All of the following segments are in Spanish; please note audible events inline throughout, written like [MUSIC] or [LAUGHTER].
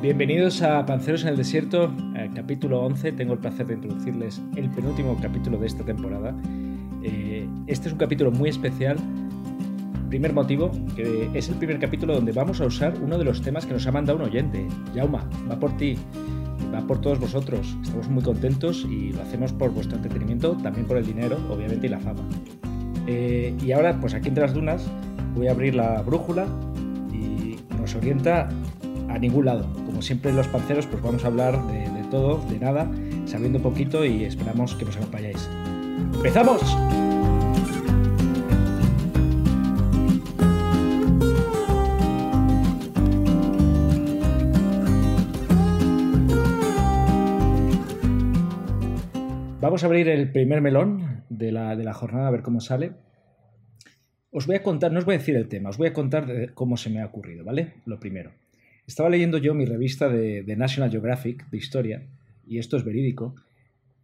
Bienvenidos a Panceros en el Desierto, eh, capítulo 11. Tengo el placer de introducirles el penúltimo capítulo de esta temporada. Eh, este es un capítulo muy especial. Primer motivo, que es el primer capítulo donde vamos a usar uno de los temas que nos ha mandado un oyente. Yauma, va por ti, va por todos vosotros. Estamos muy contentos y lo hacemos por vuestro entretenimiento, también por el dinero, obviamente, y la fama. Eh, y ahora, pues aquí entre las dunas, voy a abrir la brújula y nos orienta a ningún lado. Como siempre los panceros, pues vamos a hablar de, de todo, de nada, sabiendo poquito y esperamos que nos acompañéis. ¡Empezamos! Vamos a abrir el primer melón de la, de la, jornada, a ver cómo sale. Os voy a contar, no os voy a decir el tema, os voy a contar cómo se me ha ocurrido, ¿vale? Lo primero. Estaba leyendo yo mi revista de, de National Geographic de historia, y esto es verídico,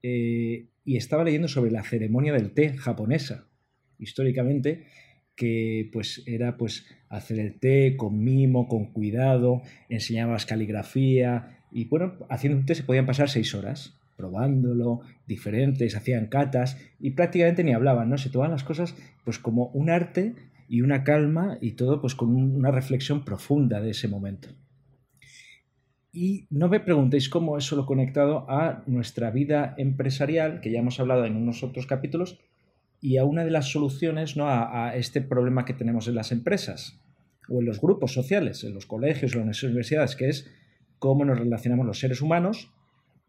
eh, y estaba leyendo sobre la ceremonia del té japonesa, históricamente, que pues era pues hacer el té con mimo, con cuidado, enseñabas caligrafía, y bueno, haciendo un té se podían pasar seis horas probándolo, diferentes, hacían catas y prácticamente ni hablaban, ¿no? Se tomaban las cosas pues como un arte y una calma y todo pues con una reflexión profunda de ese momento. Y no me preguntéis cómo eso lo conectado a nuestra vida empresarial, que ya hemos hablado en unos otros capítulos, y a una de las soluciones ¿no? a, a este problema que tenemos en las empresas o en los grupos sociales, en los colegios o en las universidades, que es cómo nos relacionamos los seres humanos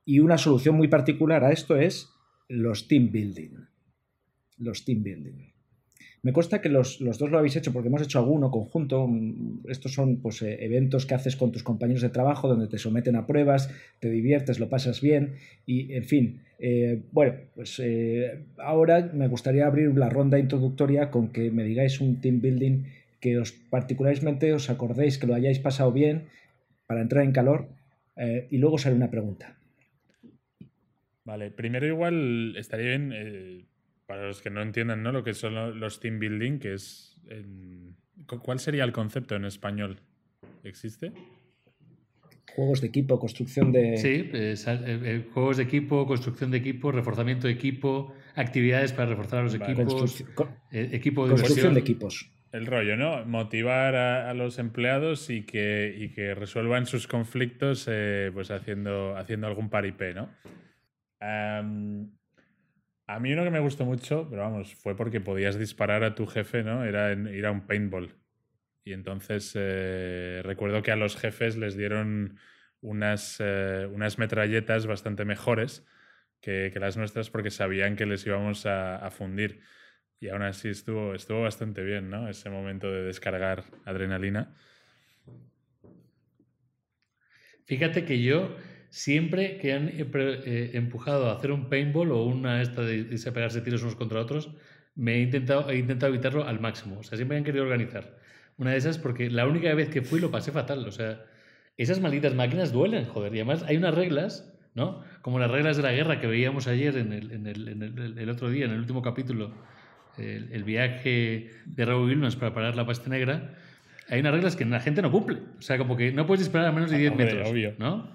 y una solución muy particular a esto es los team building. Los team building. Me consta que los, los, dos lo habéis hecho porque hemos hecho alguno conjunto. Estos son pues, eh, eventos que haces con tus compañeros de trabajo donde te someten a pruebas, te diviertes, lo pasas bien y, en fin. Eh, bueno, pues eh, ahora me gustaría abrir la ronda introductoria con que me digáis un team building que os particularmente os acordéis que lo hayáis pasado bien para entrar en calor y luego sale una pregunta. Vale, primero igual estaría bien, para los que no entiendan ¿no? lo que son los team building, que es... En... ¿Cuál sería el concepto en español? ¿Existe? Juegos de equipo, construcción de... Sí, eh, eh, juegos de equipo, construcción de equipo, reforzamiento de equipo, actividades para reforzar a los vale, equipos, eh, equipo de construcción de equipos. El rollo, ¿no? Motivar a, a los empleados y que, y que, resuelvan sus conflictos pues haciendo, haciendo algún paripé, ¿no? Um, a mí uno que me gustó mucho, pero vamos, fue porque podías disparar a tu jefe, ¿no? Era en, ir a un paintball. Y entonces eh, recuerdo que a los jefes les dieron unas, eh, unas metralletas bastante mejores que, que, las nuestras porque sabían que les íbamos a, a, fundir. Y aún así estuvo, estuvo bastante bien, ¿no? Ese momento de descargar adrenalina. Fíjate que yo siempre que han eh, empujado a hacer un paintball o una esta de irse a pegarse tiros unos contra otros, me he intentado, he intentado evitarlo al máximo. O sea, siempre han querido organizar. Una de esas porque la única vez que fui lo pasé fatal. O sea, esas malditas máquinas duelen, joder. Y además hay unas reglas, ¿no? Como las reglas de la guerra que veíamos ayer en el, en el, en el, el otro día, en el último capítulo, el, viaje de Raúl Williams para parar la peste negra. Hay unas reglas que la gente no cumple. O sea, como que no puedes disparar a menos de 10 Hombre, metros. obvio. ¿no?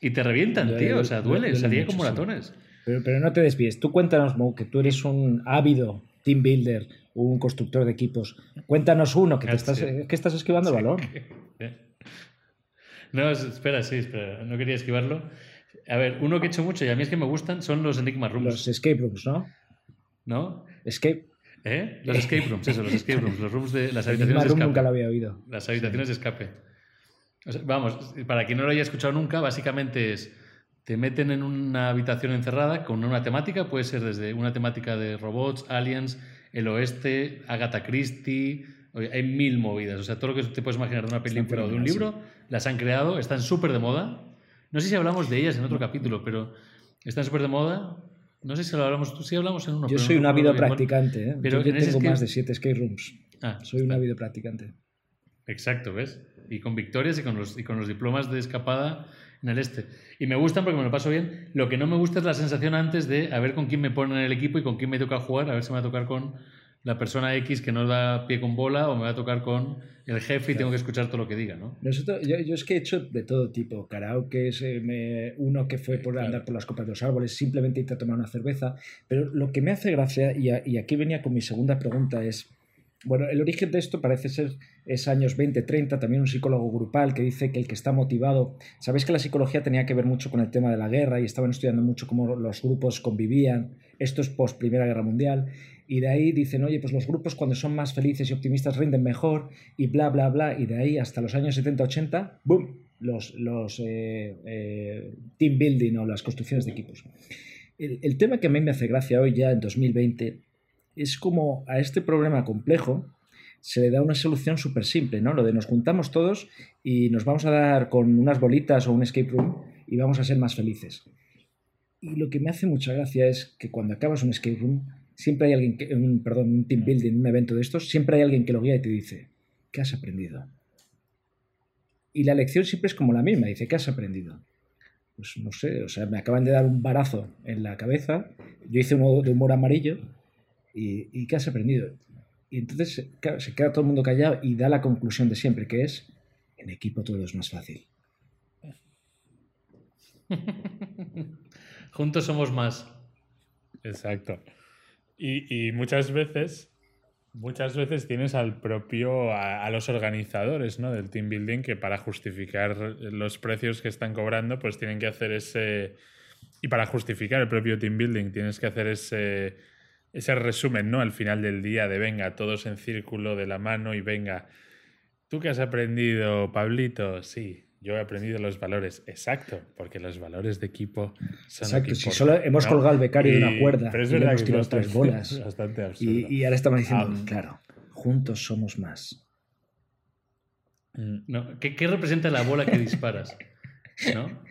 Y te revientan, tío. O sea, duele. Salía como ratones. Pero, pero, no te desvíes. Tú cuéntanos, Mo, que tú eres un ávido team builder, un constructor de equipos. Cuéntanos uno, que te estás, que estás esquivando el balón. No, espera, sí, espera. No quería esquivarlo. A ver, uno que he hecho mucho y a mí es que me gustan son los Enigma Rooms. Los escape rooms, ¿no? ¿No? Escape. ¿Eh? Los escape rooms, eso, los escape rooms, los rooms de las [LAUGHS] habitaciones de escape. nunca lo había oído. Las habitaciones de escape. O sea, vamos, para quien no lo haya escuchado nunca, básicamente es, te meten en una habitación encerrada con una temática, puede ser desde una temática de robots, aliens, el oeste, Agatha Christie, hay mil movidas, o sea, todo lo que te puedes imaginar de una película o de un libro, sí. las han creado, están súper de moda. No sé si hablamos de ellas en otro capítulo, pero están súper de moda. No sé si lo hablamos, tú sí hablamos en uno. Yo soy un ávido practicante, ¿eh? Pero yo, yo tengo más de siete escape rooms. Ah, soy un ávido practicante. Exacto, ¿ves? Y con victorias y con, los, y con los diplomas de escapada en el este. Y me gustan porque me lo paso bien. Lo que no me gusta es la sensación antes de a ver con quién me ponen en el equipo y con quién me toca jugar, a ver si me va a tocar con la persona X que no da pie con bola o me va a tocar con el jefe y tengo que escuchar todo lo que diga, ¿no? Nosotros, yo, yo, es que he hecho de todo tipo, karaoke, eh, me, uno que fue por andar por las copas de los árboles, simplemente irte a tomar una cerveza, pero lo que me hace gracia, y, y aquí venía con mi segunda pregunta, es, bueno, el origen de esto parece ser es años 20, 30, también un psicólogo grupal que dice que el que está motivado, sabéis que la psicología tenía que ver mucho con el tema de la guerra y estaban estudiando mucho cómo los grupos convivían, esto es post Primera Guerra Mundial, y de ahí dicen, oye, pues los grupos cuando son más felices y optimistas rinden mejor y bla, bla, bla, y de ahí hasta los años 70, 80, ¡boom!, los, los eh, eh, team building o las construcciones de equipos. El, el tema que a mí me hace gracia hoy ya en 2020 es como a este problema complejo se le da una solución súper simple, ¿no? Lo de nos juntamos todos y nos vamos a dar con unas bolitas o un escape room y vamos a ser más felices. Y lo que me hace mucha gracia es que cuando acabas un escape room, siempre hay alguien, que, un, perdón, un team building, un evento de estos, siempre hay alguien que lo guía y te dice, ¿qué has aprendido? Y la lección siempre es como la misma, dice, ¿qué has aprendido? Pues no sé, o sea, me acaban de dar un barazo en la cabeza, yo hice uno de humor amarillo ¿Y, qué has aprendido? Y entonces claro, se queda todo el mundo callado y da la conclusión de siempre, que es, en equipo todo es más fácil. [LAUGHS] Juntos somos más. Exacto. Y, y, muchas veces, muchas veces tienes al propio, a, a, los organizadores ¿no? del team building que para justificar los precios que están cobrando, pues tienen que hacer ese... Y para justificar el propio team building tienes que hacer ese ese resumen, ¿no? Al final del día de venga, todos en círculo de la mano y venga. ¿Tú qué has aprendido, Pablito? Sí, yo he aprendido los valores. Exacto, porque los valores de equipo son. Exacto, si solo hemos colgado al becario de una cuerda pero es y verdad hemos tirado es tres bolas. [LAUGHS] bastante absurdo. Y, y, ahora estamos diciendo, Um, claro, juntos somos más. Mm, No, ¿qué, ¿Qué representa la bola que disparas? ¿No?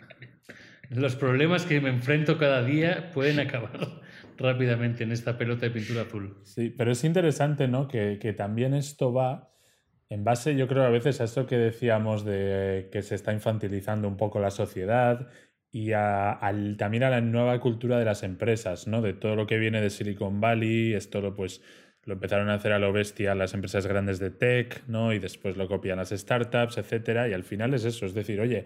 Los problemas que me enfrento cada día pueden acabar rápidamente en esta pelota de pintura azul. Sí, pero es interesante, ¿no? Que, que, también esto va en base, yo creo, a veces a esto que decíamos de que se está infantilizando un poco la sociedad y a, al, también a la nueva cultura de las empresas, ¿no? De todo lo que viene de Silicon Valley, esto lo, pues lo empezaron a hacer a lo bestia las empresas grandes de tech, ¿no? Y después lo copian las startups, etcétera, y al final es eso, es decir, oye,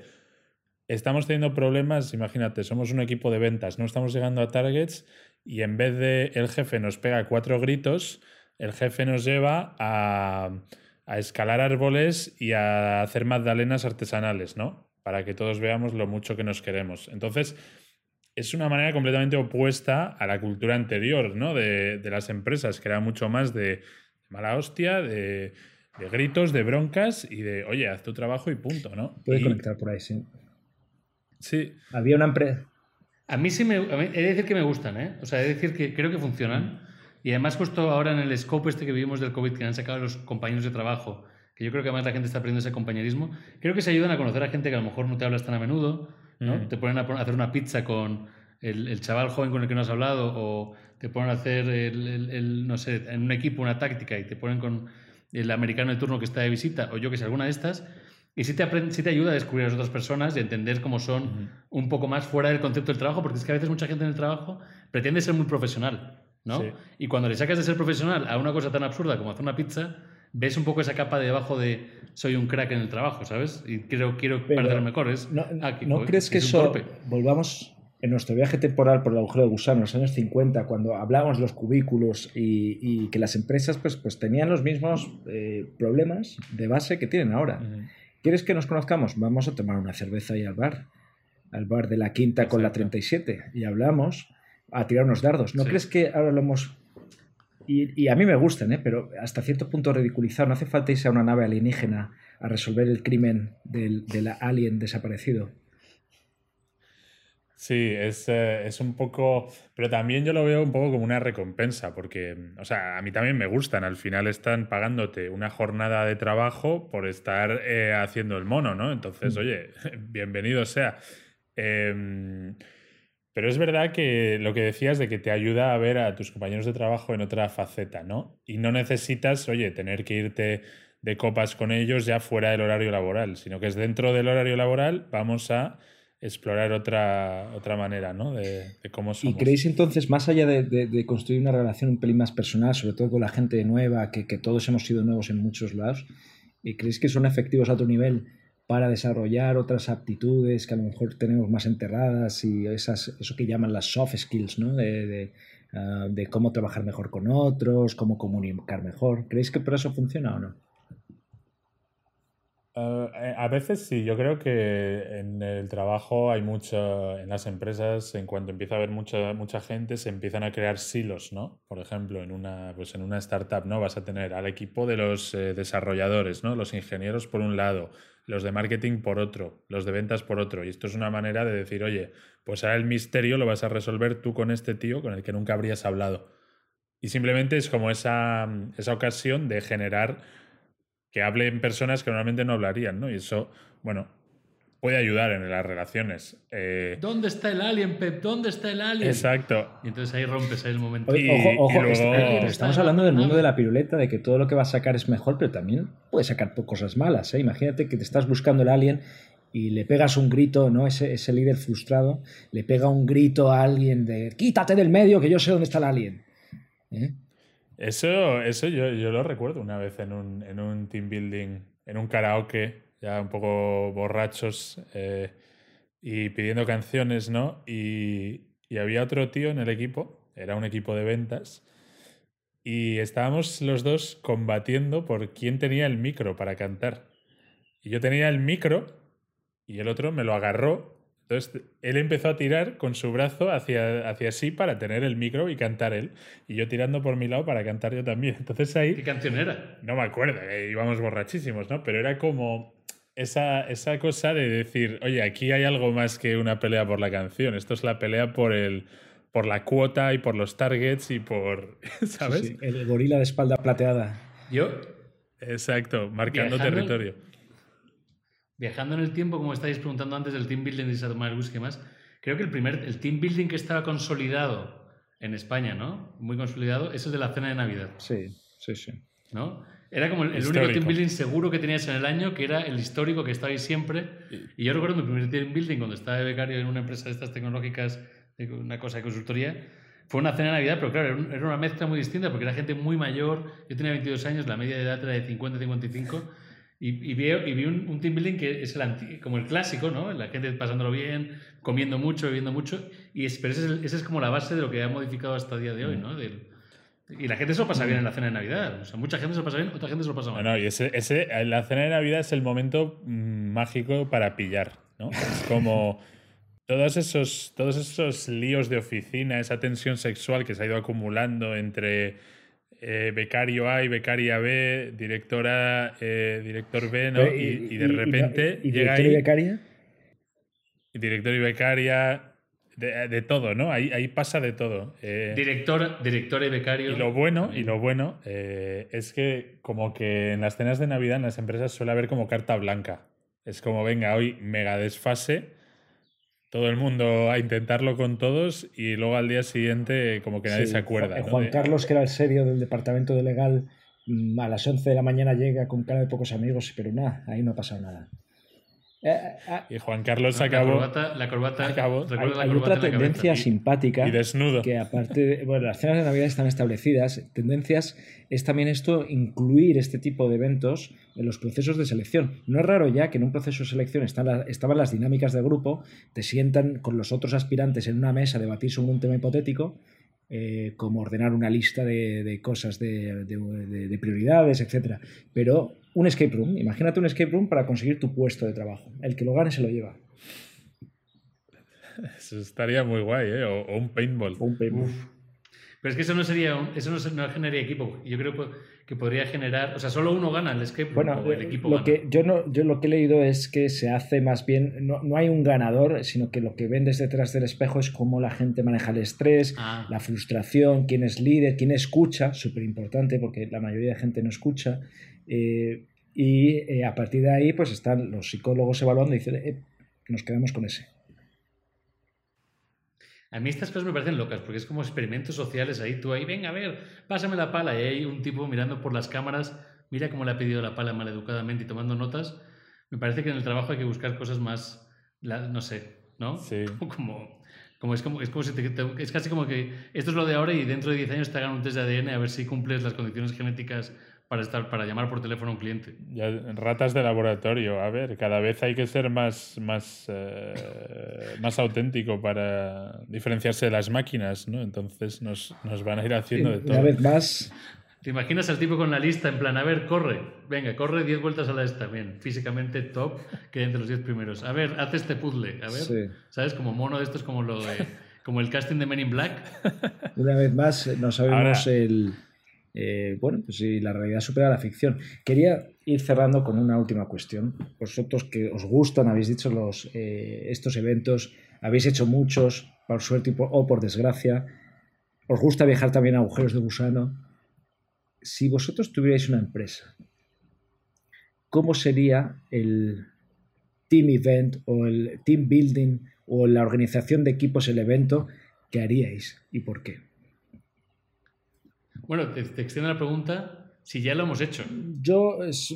estamos teniendo problemas, imagínate, somos un equipo de ventas, no estamos llegando a targets y en vez de el jefe nos pega cuatro gritos, el jefe nos lleva a, a, escalar árboles y a hacer magdalenas artesanales, ¿no? Para que todos veamos lo mucho que nos queremos. Entonces, es una manera completamente opuesta a la cultura anterior, ¿no? De, de las empresas, que era mucho más de mala hostia, de, de, gritos, de broncas y de, oye, haz tu trabajo y punto, ¿no? Puede y, conectar por ahí, sí. Sí. Había una empresa. A mí sí me. Mí, he de decir que me gustan, ¿eh? O sea, he de decir que creo que funcionan. Y además, justo ahora en el scope este que vivimos del COVID, que han sacado los compañeros de trabajo, que yo creo que además la gente está aprendiendo ese compañerismo, creo que se ayudan a conocer a gente que a lo mejor no te hablas tan a menudo, ¿no? Mm. Te ponen a hacer una pizza con el, el, chaval joven con el que no has hablado, o te ponen a hacer, el, el, el, no sé, en un equipo una táctica y te ponen con el americano de turno que está de visita, o yo que sé, alguna de estas y sí te, sí te ayuda a descubrir a las otras personas y a entender cómo son uh -huh. un poco más fuera del concepto del trabajo, porque es que a veces mucha gente en el trabajo pretende ser muy profesional, ¿no? Sí. Y cuando le sacas de ser profesional a una cosa tan absurda como hacer una pizza, ves un poco esa capa de debajo de soy un crack en el trabajo, ¿sabes? Y quiero, quiero parecer mejor. Es, ¿No, ah, que, ¿no crees que eso, torpe. volvamos en nuestro viaje temporal por el agujero de gusano en los años 50, cuando hablábamos de los cubículos y, y que las empresas pues, pues tenían los mismos eh, problemas de base que tienen ahora? Uh -huh. ¿Quieres que nos conozcamos? Vamos a tomar una cerveza y al bar. Al bar de la quinta Exacto. con la 37. Y hablamos a tirar unos dardos. ¿No sí. crees que ahora lo hemos... Y, y, a mí me gustan, ¿eh? pero hasta cierto punto ridiculizado. No hace falta irse a una nave alienígena a resolver el crimen del, del alien desaparecido. Sí, es, eh, es, un poco. Pero también yo lo veo un poco como una recompensa, porque, o sea, a mí también me gustan. Al final están pagándote una jornada de trabajo por estar eh, haciendo el mono, ¿no? Entonces, mm. oye, [LAUGHS] bienvenido sea. Eh, pero es verdad que lo que decías de que te ayuda a ver a tus compañeros de trabajo en otra faceta, ¿no? Y no necesitas, oye, tener que irte de copas con ellos ya fuera del horario laboral, sino que es dentro del horario laboral, vamos a explorar otra, otra manera ¿no? de, cómo somos. ¿Y creéis entonces, más allá de, construir una relación un pelín más personal, sobre todo con la gente nueva, que, todos hemos sido nuevos en muchos lados, ¿y creéis que son efectivos a tu nivel para desarrollar otras aptitudes que a lo mejor tenemos más enterradas y esas, eso que llaman las soft skills, ¿no? de, ah, de cómo trabajar mejor con otros, cómo comunicar mejor? ¿Creéis que por eso funciona o no? Eh, a veces sí, yo creo que en el trabajo hay mucho, en las empresas, en cuanto empieza a haber mucha, mucha gente, se empiezan a crear silos, ¿no? Por ejemplo, en una, pues en una startup, ¿no? Vas a tener al equipo de los eh, desarrolladores, ¿no? Los ingenieros por un lado, los de marketing por otro, los de ventas por otro. Y esto es una manera de decir, oye, pues ahora el misterio lo vas a resolver tú con este tío con el que nunca habrías hablado. Y simplemente es como esa, esa ocasión de generar que hablen personas que normalmente no hablarían, ¿no? Y eso, bueno, puede ayudar en las relaciones. Eh, ¿Dónde está el alien, Pep? ¿Dónde está el alien? Exacto. Y entonces ahí rompes ahí el momento. y, ojo, ojo, estamos hablando del mundo de la piruleta, de que todo lo que va a sacar es mejor, pero también puede sacar cosas malas. ¿eh? Imagínate que te estás buscando el alien y le pegas un grito, ¿no? Ese, ese líder frustrado le pega un grito a alguien de quítate del medio que yo sé dónde está el alien. ¿eh? Eso, eso yo, yo, lo recuerdo una vez en un, en un team building, en un karaoke, ya un poco borrachos eh, y pidiendo canciones, ¿no? Y, y había otro tío en el equipo, era un equipo de ventas, y estábamos los dos combatiendo por quién tenía el micro para cantar. Y yo tenía el micro y el otro me lo agarró entonces él empezó a tirar con su brazo hacia, hacia sí para tener el micro y cantar él. Y yo tirando por mi lado para cantar yo también. Entonces ahí... ¿Qué canción era? No me acuerdo, eh, íbamos borrachísimos, ¿no? Pero era como esa, esa cosa de decir, oye, aquí hay algo más que una pelea por la canción. Esto es la pelea por el por la cuota y por los targets y por, [LAUGHS] ¿sabes? el gorila de espalda plateada. Yo. Exacto, marcando territorio viajando en el tiempo, como estáis preguntando antes del team building de Margus y más, creo que el primer, el team building que estaba consolidado en España, ¿no? Muy consolidado, eso es de la cena de Navidad. Sí, sí, sí. ¿No? Era como el, único team building seguro que tenías en el año, que era el histórico que estaba ahí siempre. Y yo recuerdo mi primer team building cuando estaba de becario en una empresa de estas tecnológicas, una cosa de consultoría, fue una cena de Navidad, pero claro, era una mezcla muy distinta porque era gente muy mayor. Yo tenía 22 años, la media de edad era de 50-55 y, y, vi, y vi un, team building que es el como el clásico, ¿no? La gente pasándolo bien, comiendo mucho, bebiendo mucho. Y es, pero esa es, es, como la base de lo que ha modificado hasta el día de hoy, ¿no? y la gente se lo pasa bien en la cena de Navidad. O sea, mucha gente se lo pasa bien, otra gente se lo pasa mal. Bueno, y ese, ese, la cena de Navidad es el momento mm, mágico para pillar, ¿no? Es como todos esos, todos esos líos de oficina, esa tensión sexual que se ha ido acumulando entre eh, becario A y becaria B, directora, eh, director B, ¿no? Y, de repente y, llega ahí. y becaria? Director y becaria, de, todo, ¿no? Ahí, ahí pasa de todo. Eh, director, director y becario. Y lo bueno, y lo bueno es que como que en las cenas de Navidad en las empresas suele haber como carta blanca. Es como, venga, hoy mega desfase todo el mundo a intentarlo con todos y luego al día siguiente como que nadie se acuerda. Juan Carlos, que era el serio del departamento de legal, mm, a las 11 de la mañana llega con cara de pocos amigos, pero nada, ahí no ha pasado nada. Eh, eh, ah. y Juan Carlos acabó. La corbata, acabó. Hay, otra tendencia simpática. Y desnudo. Que aparte, de, bueno, las cenas de Navidad están establecidas. Tendencias es también esto, incluir este tipo de eventos en los procesos de selección. No es raro ya que en un proceso de selección están estaban las dinámicas de grupo, te sientan con los otros aspirantes en una mesa a debatir sobre un tema hipotético eh, como ordenar una lista de, cosas, de, prioridades, etc. Pero un escape room, imagínate un escape room para conseguir tu puesto de trabajo. El que lo gane se lo lleva. [LAUGHS] Eso estaría muy guay, ¿eh? O, un paintball. un paintball. Pero es que eso no sería, eso no, no generaría equipo. Yo creo que podría generar, o sea, solo uno gana el escape bueno, o el eh, equipo lo Que yo, no, yo lo que he leído es que se hace más bien, no, no, hay un ganador, sino que lo que vendes detrás del espejo es cómo la gente maneja el estrés, ah. la frustración, quién es líder, quién escucha, súper importante porque la mayoría de gente no escucha. Eh, y eh, a partir de ahí, pues están los psicólogos evaluando y dicen, nos quedamos con ese. A mí estas cosas me parecen locas, porque es como experimentos sociales ahí, tú ahí, venga, a ver, pásame la pala, y hay un tipo mirando por las cámaras, mira cómo le ha pedido la pala maleducadamente y tomando notas. Me parece que en el trabajo hay que buscar cosas más, no sé, ¿no? Sí. [LAUGHS] Como, como es, como, es, como si te- te- es casi como que esto es lo de ahora y dentro de 10 años te hagan un test de ADN a ver si cumples las condiciones genéticas para, estar, para llamar por teléfono a un cliente. Ya, ratas de laboratorio. A ver, cada vez hay que ser más, más, eh, más auténtico para diferenciarse de las máquinas, ¿no? Entonces nos, nos van a ir haciendo de Una todo. vez más, ¿Te imaginas al tipo con la lista en plan, a ver, corre, venga, corre 10 vueltas a la esta, bien, físicamente top, que entre los 10 primeros. A ver, haz este puzzle, a ver, Sí. ¿sabes? Como mono de esto es como lo de, como el casting de Men in Black. una vez más eh, no sabemos Ahora- el. Eh, bueno, pues si la realidad supera la ficción. Quería ir cerrando con una última cuestión. Vosotros que os gustan, habéis dicho los, eh, estos eventos, habéis hecho muchos, por suerte o por desgracia. Os gusta viajar también a agujeros de gusano. Si vosotros tuvierais una empresa, ¿cómo sería el team event o el team building o la organización de equipos, el evento que haríais y por qué? Bueno, te, te extiendo la pregunta si ya lo hemos hecho. Yo, es-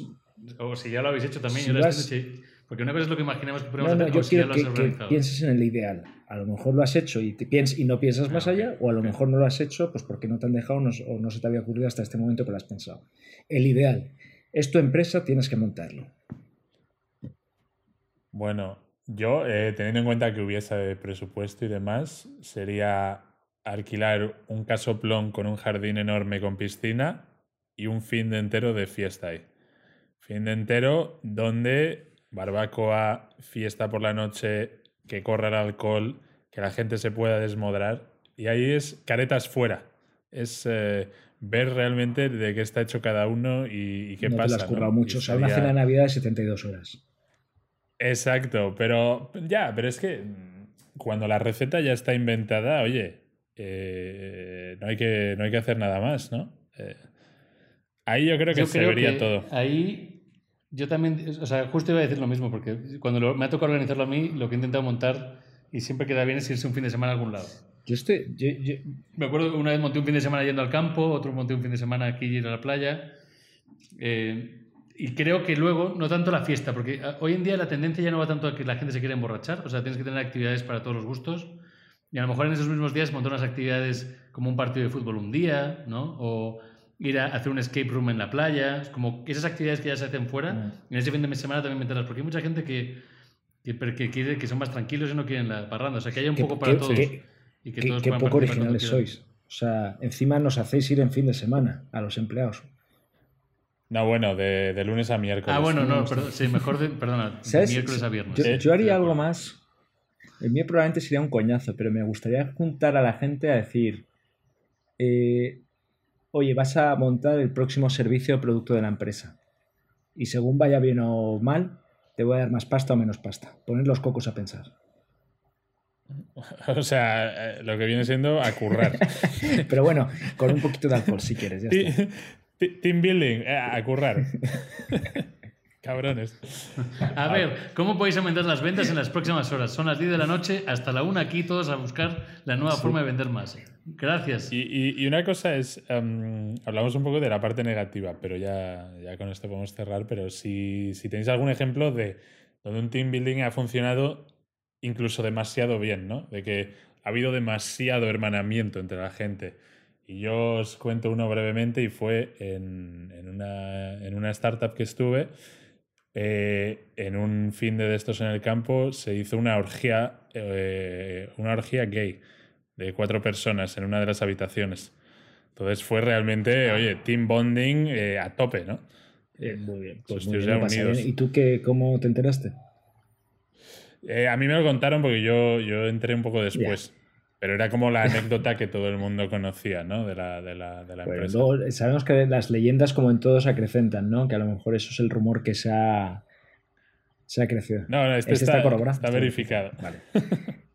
O si ya lo habéis hecho también. Si yo has- extiendo, sí. Porque una es lo que imaginamos que podemos no, hacer yo ya lo que, has que pienses en el ideal. A lo mejor lo has hecho y, te piens- y no piensas Ah, más allá, o a lo mejor no lo has hecho pues porque no te han dejado no- o no se te había ocurrido hasta este momento que lo has pensado. El ideal. Es tu empresa, tienes que montarlo. Bueno, yo, eh, teniendo en cuenta que hubiese presupuesto y demás, sería alquilar un casoplón con un jardín enorme con piscina y un fin de entero de fiesta ahí. Fin de entero donde barbacoa, fiesta por la noche, que corra el alcohol, que la gente se pueda desmodrar. Y ahí es caretas fuera. Es eh, ver realmente de qué está hecho cada uno y, y qué no pasa. te currado ¿no? Mucho. O sea, una cena de Navidad de 72 horas. Exacto, pero ya, pero es que cuando la receta ya está inventada, oye, eh, no, hay que, no hay que hacer nada más, ¿no? Eh, ahí yo creo que Yo se creo vería que todo. Ahí yo también, o sea, justo iba a decir lo mismo, porque cuando lo- me ha tocado organizarlo a mí, lo que he intentado montar y siempre queda bien es irse un fin de semana a algún lado. Yo estoy. yo- yo- Me acuerdo que una vez monté un fin de semana yendo al campo, otro monté un fin de semana aquí yendo a la playa. eh, y creo que luego, no tanto la fiesta, porque ah, hoy en día la tendencia ya no va tanto a que la gente se quiera emborrachar, o sea, tienes que tener actividades para todos los gustos. Y a lo mejor en esos mismos días montar unas actividades como un partido de fútbol un día, ¿no? O ir a hacer un escape room en la playa, como esas actividades que ya se hacen fuera, Mm. en ese fin de semana también meterlas, porque hay mucha gente que, que, que quiere, que son más tranquilos y no quieren la parranda, o sea, que haya un poco para qué- todos. qué- y que qué- todos qué puedan poco originales sois. O sea, encima nos hacéis ir en fin de semana a los empleados. No, bueno, de, de lunes a miércoles. Ah, bueno, no, no, perdón, sí, mejor de, perdona, de miércoles a viernes. Yo, haría algo más. El mío probablemente sería un coñazo, pero me gustaría juntar a la gente a decir: eh, Oye, vas a montar el próximo servicio o producto de la empresa. Y según vaya bien o mal, te voy a dar más pasta o menos pasta. Poner los cocos a pensar. [LAUGHS] O sea, eh, lo que viene siendo a currar. [LAUGHS] Pero bueno, con un poquito de alcohol si quieres. Ya está. Team building, eh, a currar. [LAUGHS] Cabrones. A ver, ¿cómo podéis aumentar las ventas en las próximas horas? Son las 10 de la noche, hasta la 1 aquí, todos a buscar la nueva forma de vender más. Gracias. Y, y- y una cosa es, em, hablamos un poco de la parte negativa, pero ya, ya con esto podemos cerrar, pero si, si tenéis algún ejemplo de donde un team building ha funcionado incluso demasiado bien, ¿no? De que ha habido demasiado hermanamiento entre la gente. Y yo os cuento uno brevemente y fue en, en una, en una startup que estuve, eh, en un fin de estos en el campo se hizo una orgía, eh, una orgía gay de cuatro personas en una de las habitaciones. Entonces fue realmente, oye, team bonding eh, a tope, ¿no? Muy bien. Pues muy bien, unidos. bien. ¿Y tú qué, cómo te enteraste? A mí me lo contaron porque yo, yo entré un poco después. Pero era como la anécdota que todo el mundo conocía, ¿no? De la, de la, de la Bueno, empresa. luego sabemos que las leyendas, como en todo, se acrecentan, ¿no? Que a lo mejor eso es el rumor que se ha, se ha crecido. No, no, este, Este está, está corroborado. está Está verificado. Vale.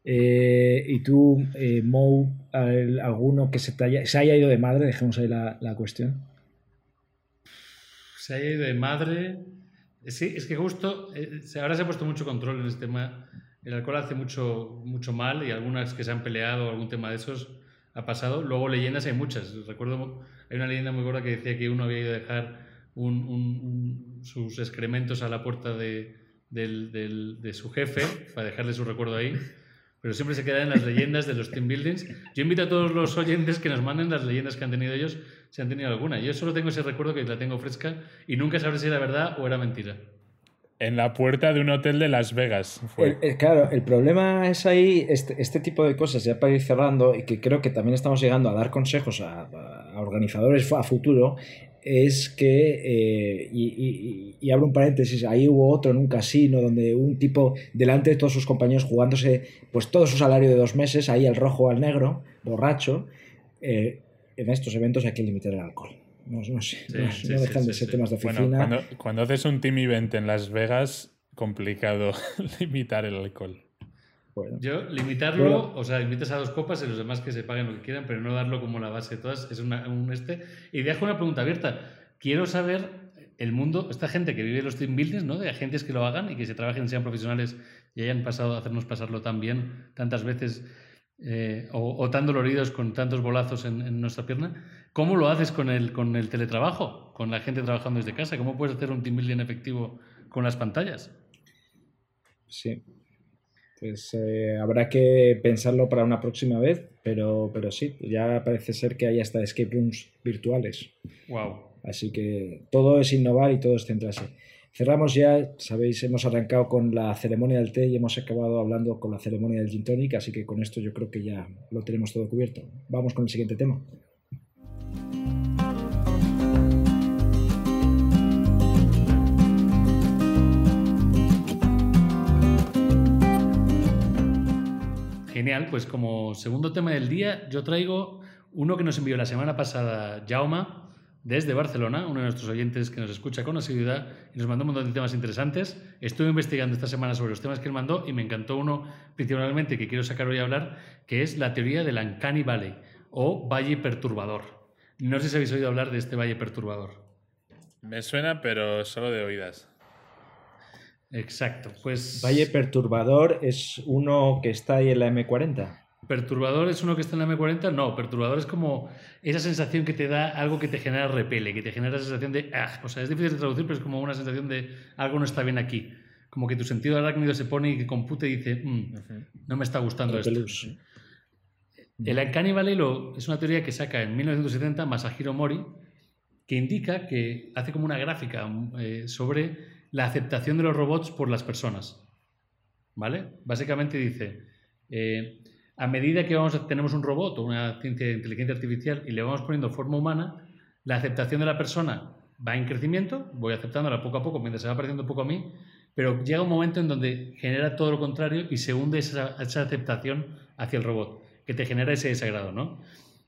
Eh, y tú, eh, Mo, al- alguno que se, te haya, se haya ido de madre, dejemos ahí la, la cuestión. Se ha ido de madre. Sí, es que justo eh, ahora se ha puesto mucho control en este tema. El alcohol hace mucho, mucho mal y algunas que se han peleado, algún tema de esos ha pasado. Luego leyendas hay muchas. Recuerdo, hay una leyenda muy gorda que decía que uno había ido a dejar un- un- un- sus excrementos a la puerta de, del- del- de su jefe, para dejarle su recuerdo ahí, pero siempre se queda en las leyendas de los team buildings. Yo invito a todos los oyentes que nos manden las leyendas que han tenido ellos, si han tenido alguna. Yo solo tengo ese recuerdo que la tengo fresca y nunca sabré si era verdad o era mentira. En la puerta de un hotel de Las Vegas. Claro, el problema es ahí, este, este tipo de cosas, ya para ir cerrando, y que creo que también estamos llegando a dar consejos a, organizadores a futuro, es que, eh, y, y- y abro un paréntesis, ahí hubo otro en un casino donde un tipo delante de todos sus compañeros jugándose pues todo su salario de dos meses, ahí el rojo al negro, borracho, eh, en estos eventos hay que limitar el alcohol. No, no sé, Sí, no, sí, no sí, dejan de ser sí. temas de Bueno, oficina. cuando, cuando haces un team event en Las Vegas, complicado [LAUGHS] limitar el alcohol. Bueno. Yo, limitarlo, Bueno. o sea, invitas a dos copas y los demás que se paguen lo que quieran, pero no darlo como la base de todas, es una- un este. Y dejo una pregunta abierta. Quiero saber el mundo, esta gente que vive los team buildings, ¿no? De agentes que lo hagan y que se trabajen, sean profesionales y hayan pasado a hacernos pasarlo tan bien tantas veces eh, o, o tan doloridos con tantos bolazos en, en nuestra pierna. ¿Cómo lo haces con el, con el teletrabajo? Con la gente trabajando desde casa. ¿Cómo puedes hacer un team building efectivo con las pantallas? Sí. Pues eh, habrá que pensarlo para una próxima vez, pero, pero sí, ya parece ser que hay hasta escape rooms virtuales. Wow. Así que todo es innovar y todo es centrarse. Cerramos ya, sabéis, hemos arrancado con la ceremonia del té y hemos acabado hablando con la ceremonia del gin tonic, así que con esto yo creo que ya lo tenemos todo cubierto. Vamos con el siguiente tema. Genial, pues como segundo tema del día, yo traigo uno que nos envió la semana pasada Jauma desde Barcelona, uno de nuestros oyentes que nos escucha con asiduidad y nos mandó un montón de temas interesantes. Estuve investigando esta semana sobre los temas que él mandó y me encantó uno principalmente que quiero sacar hoy a hablar, que es la teoría del Uncanny Valley o Valle Perturbador. No sé si habéis oído hablar de este Valle Perturbador. Me suena, pero solo de oídas. Exacto, pues... Valle Perturbador es uno que está ahí en la M40. ¿Perturbador es uno que está en la M40? No, perturbador es como esa sensación que te da algo que te genera repele, que te genera esa sensación de. "Ah", o sea, es difícil de traducir, pero es como una sensación de algo no está bien aquí. Como que tu sentido arácnido se pone y que compute y dice, "Mm, no me está gustando esto. Repelús. El Uncanny Valley lo- es una teoría que saca en 1970 Masahiro Mori, que indica que hace como una gráfica eh, sobre la aceptación de los robots por las personas. ¿Vale? Básicamente dice, eh, a medida que vamos tenemos un robot o una inteligencia artificial y le vamos poniendo forma humana, la aceptación de la persona va en crecimiento, voy aceptándola poco a poco mientras se va pareciendo poco a mí, pero llega un momento en donde genera todo lo contrario y se hunde esa, esa aceptación hacia el robot, que te genera ese desagrado, ¿no?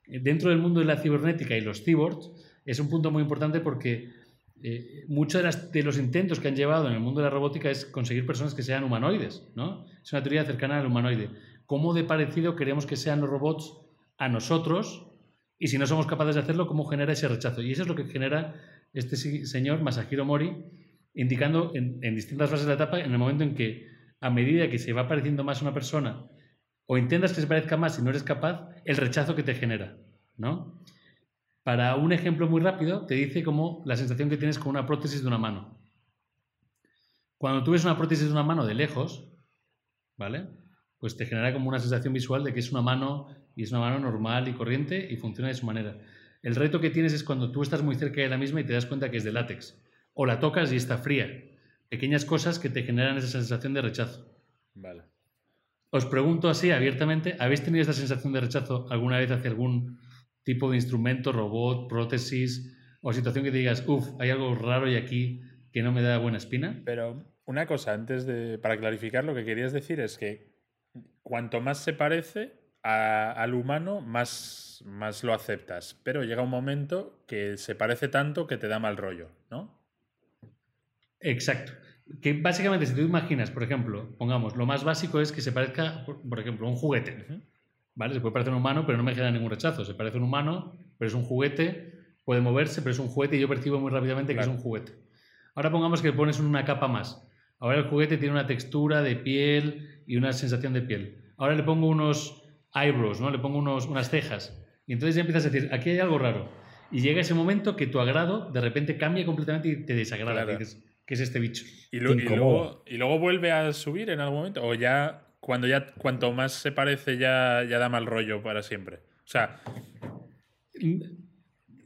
Dentro del mundo de la cibernética y los cyborgs es un punto muy importante porque eh, muchos de, los intentos que han llevado en el mundo de la robótica es conseguir personas que sean humanoides, ¿no? Es una teoría cercana al humanoide. ¿Cómo de parecido queremos que sean los robots a nosotros? Y si no somos capaces de hacerlo, ¿cómo genera ese rechazo? Y eso es lo que genera este señor Masahiro Mori, indicando en, en distintas fases de la etapa, en el momento en que a medida que se va pareciendo más a una persona, o intentas que se parezca más y no eres capaz, el rechazo que te genera, ¿no? Para un ejemplo muy rápido, te dice como la sensación que tienes con una prótesis de una mano. Cuando tú ves una prótesis de una mano de lejos, ¿vale? Pues te genera como una sensación visual de que es una mano y es una mano normal y corriente y funciona de su manera. El reto que tienes es cuando tú estás muy cerca de la misma y te das cuenta que es de látex. O la tocas y está fría. Pequeñas cosas que te generan esa sensación de rechazo. Vale. Os pregunto así abiertamente, ¿habéis tenido esta sensación de rechazo alguna vez hacia algún tipo de instrumento, robot, prótesis o situación que te digas, uff, hay algo raro y aquí que no me da buena espina? Pero una cosa, antes de. Para clarificar, lo que querías decir es que cuanto más se parece a- al humano, más, más lo aceptas. Pero llega un momento que se parece tanto que te da mal rollo, ¿no? Exacto. Que básicamente, si tú imaginas, por ejemplo, pongamos, lo más básico es que se parezca, por, por ejemplo, a un juguete. ¿Vale? Se puede parecer un humano, pero no me genera ningún rechazo. Se parece a un humano, pero es un juguete, puede moverse, pero es un juguete y yo percibo muy rápidamente que Claro. es un juguete. Ahora pongamos que le pones una capa más. Ahora el juguete tiene una textura de piel y una sensación de piel. Ahora le pongo unos eyebrows, ¿no? Le pongo unos, unas cejas. Y entonces ya empiezas a decir, aquí hay algo raro. Y llega ese momento que tu agrado de repente cambia completamente y te desagrada. Claro. Dices, ¿qué es este bicho? ¿Y, lo- y luego, ¿Y luego vuelve a subir en algún momento? ¿O ya, cuando ya cuanto más se parece, ya, ya da mal rollo para siempre? O sea,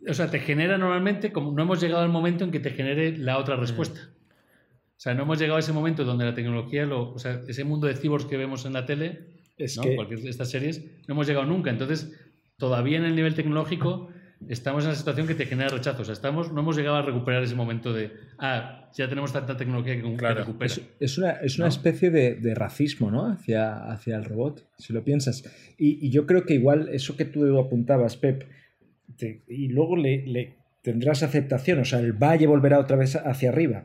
O sea, te genera normalmente, como no hemos llegado al momento en que te genere la otra respuesta. O sea, no hemos llegado a ese momento donde la tecnología, lo, o sea, ese mundo de cyborgs que vemos en la tele, Es ¿no? que cualquier de estas series, no hemos llegado nunca. Entonces, todavía en el nivel tecnológico estamos en la situación que te genera rechazo. O sea, estamos, no hemos llegado a recuperar ese momento de, ah, ya tenemos tanta tecnología que, que Claro. recupera. Es, es una, es una ¿No? especie de, de racismo, ¿no? Hacia, hacia el robot, si lo piensas. Y, y yo creo que igual eso que tú apuntabas, Pep, te- y luego le, le tendrás aceptación, o sea, el valle volverá otra vez hacia arriba.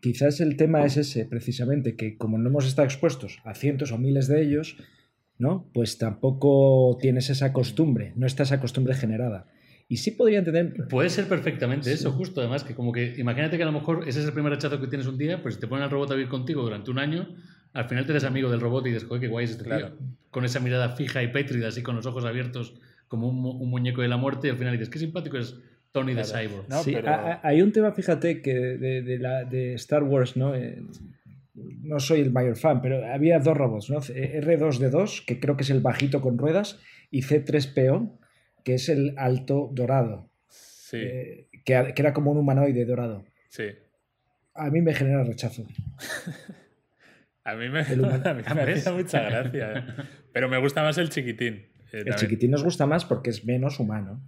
Quizás el tema es ese, precisamente, que como no hemos estado expuestos a cientos o miles de ellos, ¿no? Pues tampoco tienes esa costumbre, no está esa costumbre generada. Y sí podría entender Puede ser perfectamente eso, justo. Además, que como que imagínate que a lo mejor ese es el primer rechazo que tienes un día, pues si te ponen al robot a vivir contigo durante un año, al final te eres amigo del robot y dices, joder, qué guay es este Claro. tío. Con esa mirada fija y pétrida, así con los ojos abiertos, como un, mu- un muñeco de la muerte, y al final dices, qué simpático es Tony de Claro. Cyborg. No, sí, pero- ha- ha- hay un tema, fíjate, que de, de la, de Star Wars, ¿no? Eh, no soy el mayor fan, pero había dos robots, ¿no? R2D2, que creo que es el bajito con ruedas, y C3PO, que es el alto dorado, sí, eh, que, que era como un humanoide dorado. sí. A mí me genera rechazo. [LAUGHS] A mí me, [LAUGHS] a mí me mucha gracia. eh. [LAUGHS] Pero me gusta más el chiquitín. eh, El también. chiquitín nos gusta más porque es menos humano.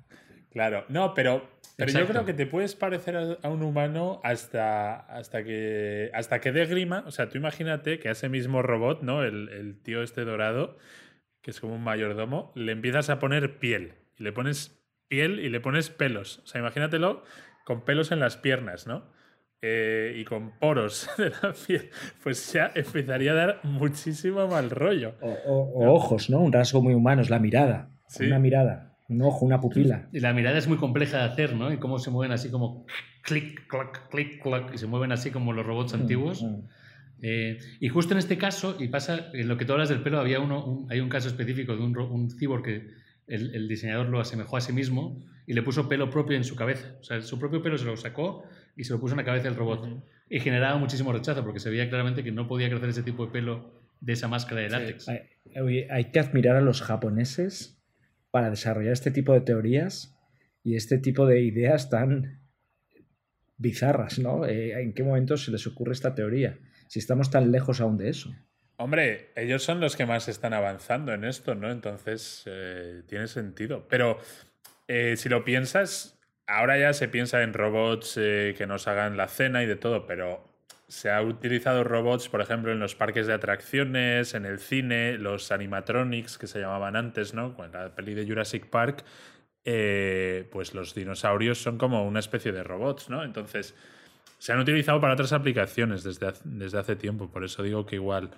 Claro, no, pero, pero yo creo que te puedes parecer a, a un humano hasta, hasta, que, hasta que dé grima. O sea, tú imagínate que a ese mismo robot, ¿no? El, el tío este dorado, que es como un mayordomo, le empiezas a poner piel. Y le pones piel y le pones pelos. O sea, imagínatelo con pelos en las piernas, ¿no? Eh, y con poros [LAUGHS] de la piel. Pues ya empezaría a dar muchísimo mal rollo. O, o- o ojos, ¿no? Un rasgo muy humano, es la mirada. Sí. Una mirada, un ojo, una pupila. Y la mirada es muy compleja de hacer, ¿no? Y cómo se mueven así como clic, clac, clic, clac, y se mueven así como los robots antiguos. Mm. Eh, y justo en este caso, y pasa, en lo que tú hablas del pelo, había uno, un- hay un caso específico de un, un que el, el diseñador lo asemejó a sí mismo y le puso pelo propio en su cabeza. O sea, su propio pelo se lo sacó y se lo puso en la cabeza del robot. Y generaba muchísimo rechazo porque se veía claramente que no podía crecer ese tipo de pelo de esa máscara de Sí. látex. Hay, hay que admirar a los japoneses para desarrollar este tipo de teorías y este tipo de ideas tan bizarras, ¿no? Eh, ¿En qué momento se les ocurre esta teoría? Si estamos tan lejos aún de eso. Hombre, ellos son los que más están avanzando en esto, ¿no? Entonces, eh, tiene sentido. Pero eh, si lo piensas, ahora ya se piensa en robots que nos hagan la cena y de todo, pero se ha utilizado robots, por ejemplo, en los parques de atracciones, en el cine, los animatronics que se llamaban antes, ¿no? Con la peli de Jurassic Park, eh, pues los dinosaurios son como una especie de robots, ¿no? Entonces, se han utilizado para otras aplicaciones desde hace, desde hace tiempo, por eso digo que igual,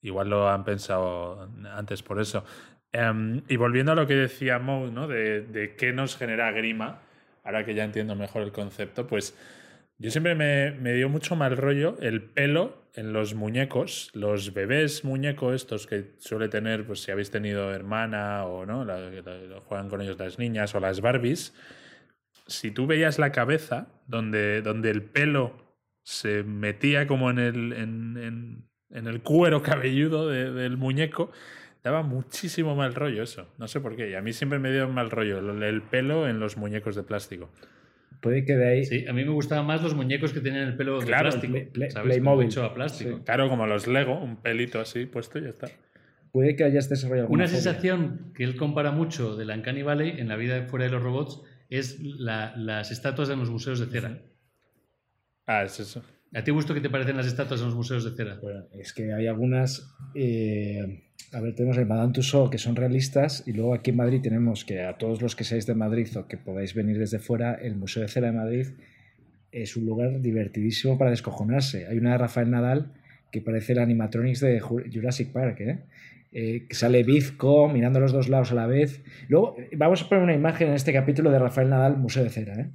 igual lo han pensado antes por eso. Em, y volviendo a lo que decía Mo, ¿no? De, de qué nos genera grima, ahora que ya entiendo mejor el concepto, pues yo siempre me, me dio mucho mal rollo el pelo en los muñecos, los bebés muñecos estos que suele tener, pues si habéis tenido hermana o no, juegan con ellos las niñas o las Barbies, si tú veías la cabeza donde, donde el pelo se metía como en el, en, en- el cuero cabelludo de- del muñeco, daba muchísimo mal rollo eso. No sé por qué. Y a mí siempre me dio mal rollo el pelo en los muñecos de plástico. Puede que de ahí... Sí, a mí me gustaban más los muñecos que tenían el pelo Claro, de plástico. Play- Play- ¿sabes? Playmobil. Mucho a plástico. Sí. Claro, como los Lego, un pelito así puesto y ya está. Puede que hayas desarrollado Una fobia. sensación que él compara mucho de la Uncanny Valley en la vida fuera de los robots es la- las estatuas en los museos de cera. Ah, es eso. ¿A ti gusto qué te parecen las estatuas en los museos de cera? Es que hay algunas. eh, a ver, tenemos el Madame Tussauds que son realistas, y luego aquí en Madrid tenemos que a todos los que seáis de Madrid o que podáis venir desde fuera, el Museo de Cera de Madrid es un lugar divertidísimo para descojonarse. Hay una de Rafael Nadal que parece el animatronics de Ju- Jurassic Park, ¿eh? Eh, que sale bizco mirando a los dos lados a la vez. Luego, vamos a poner una imagen en este capítulo de Rafael Nadal, Museo de Cera, ¿eh?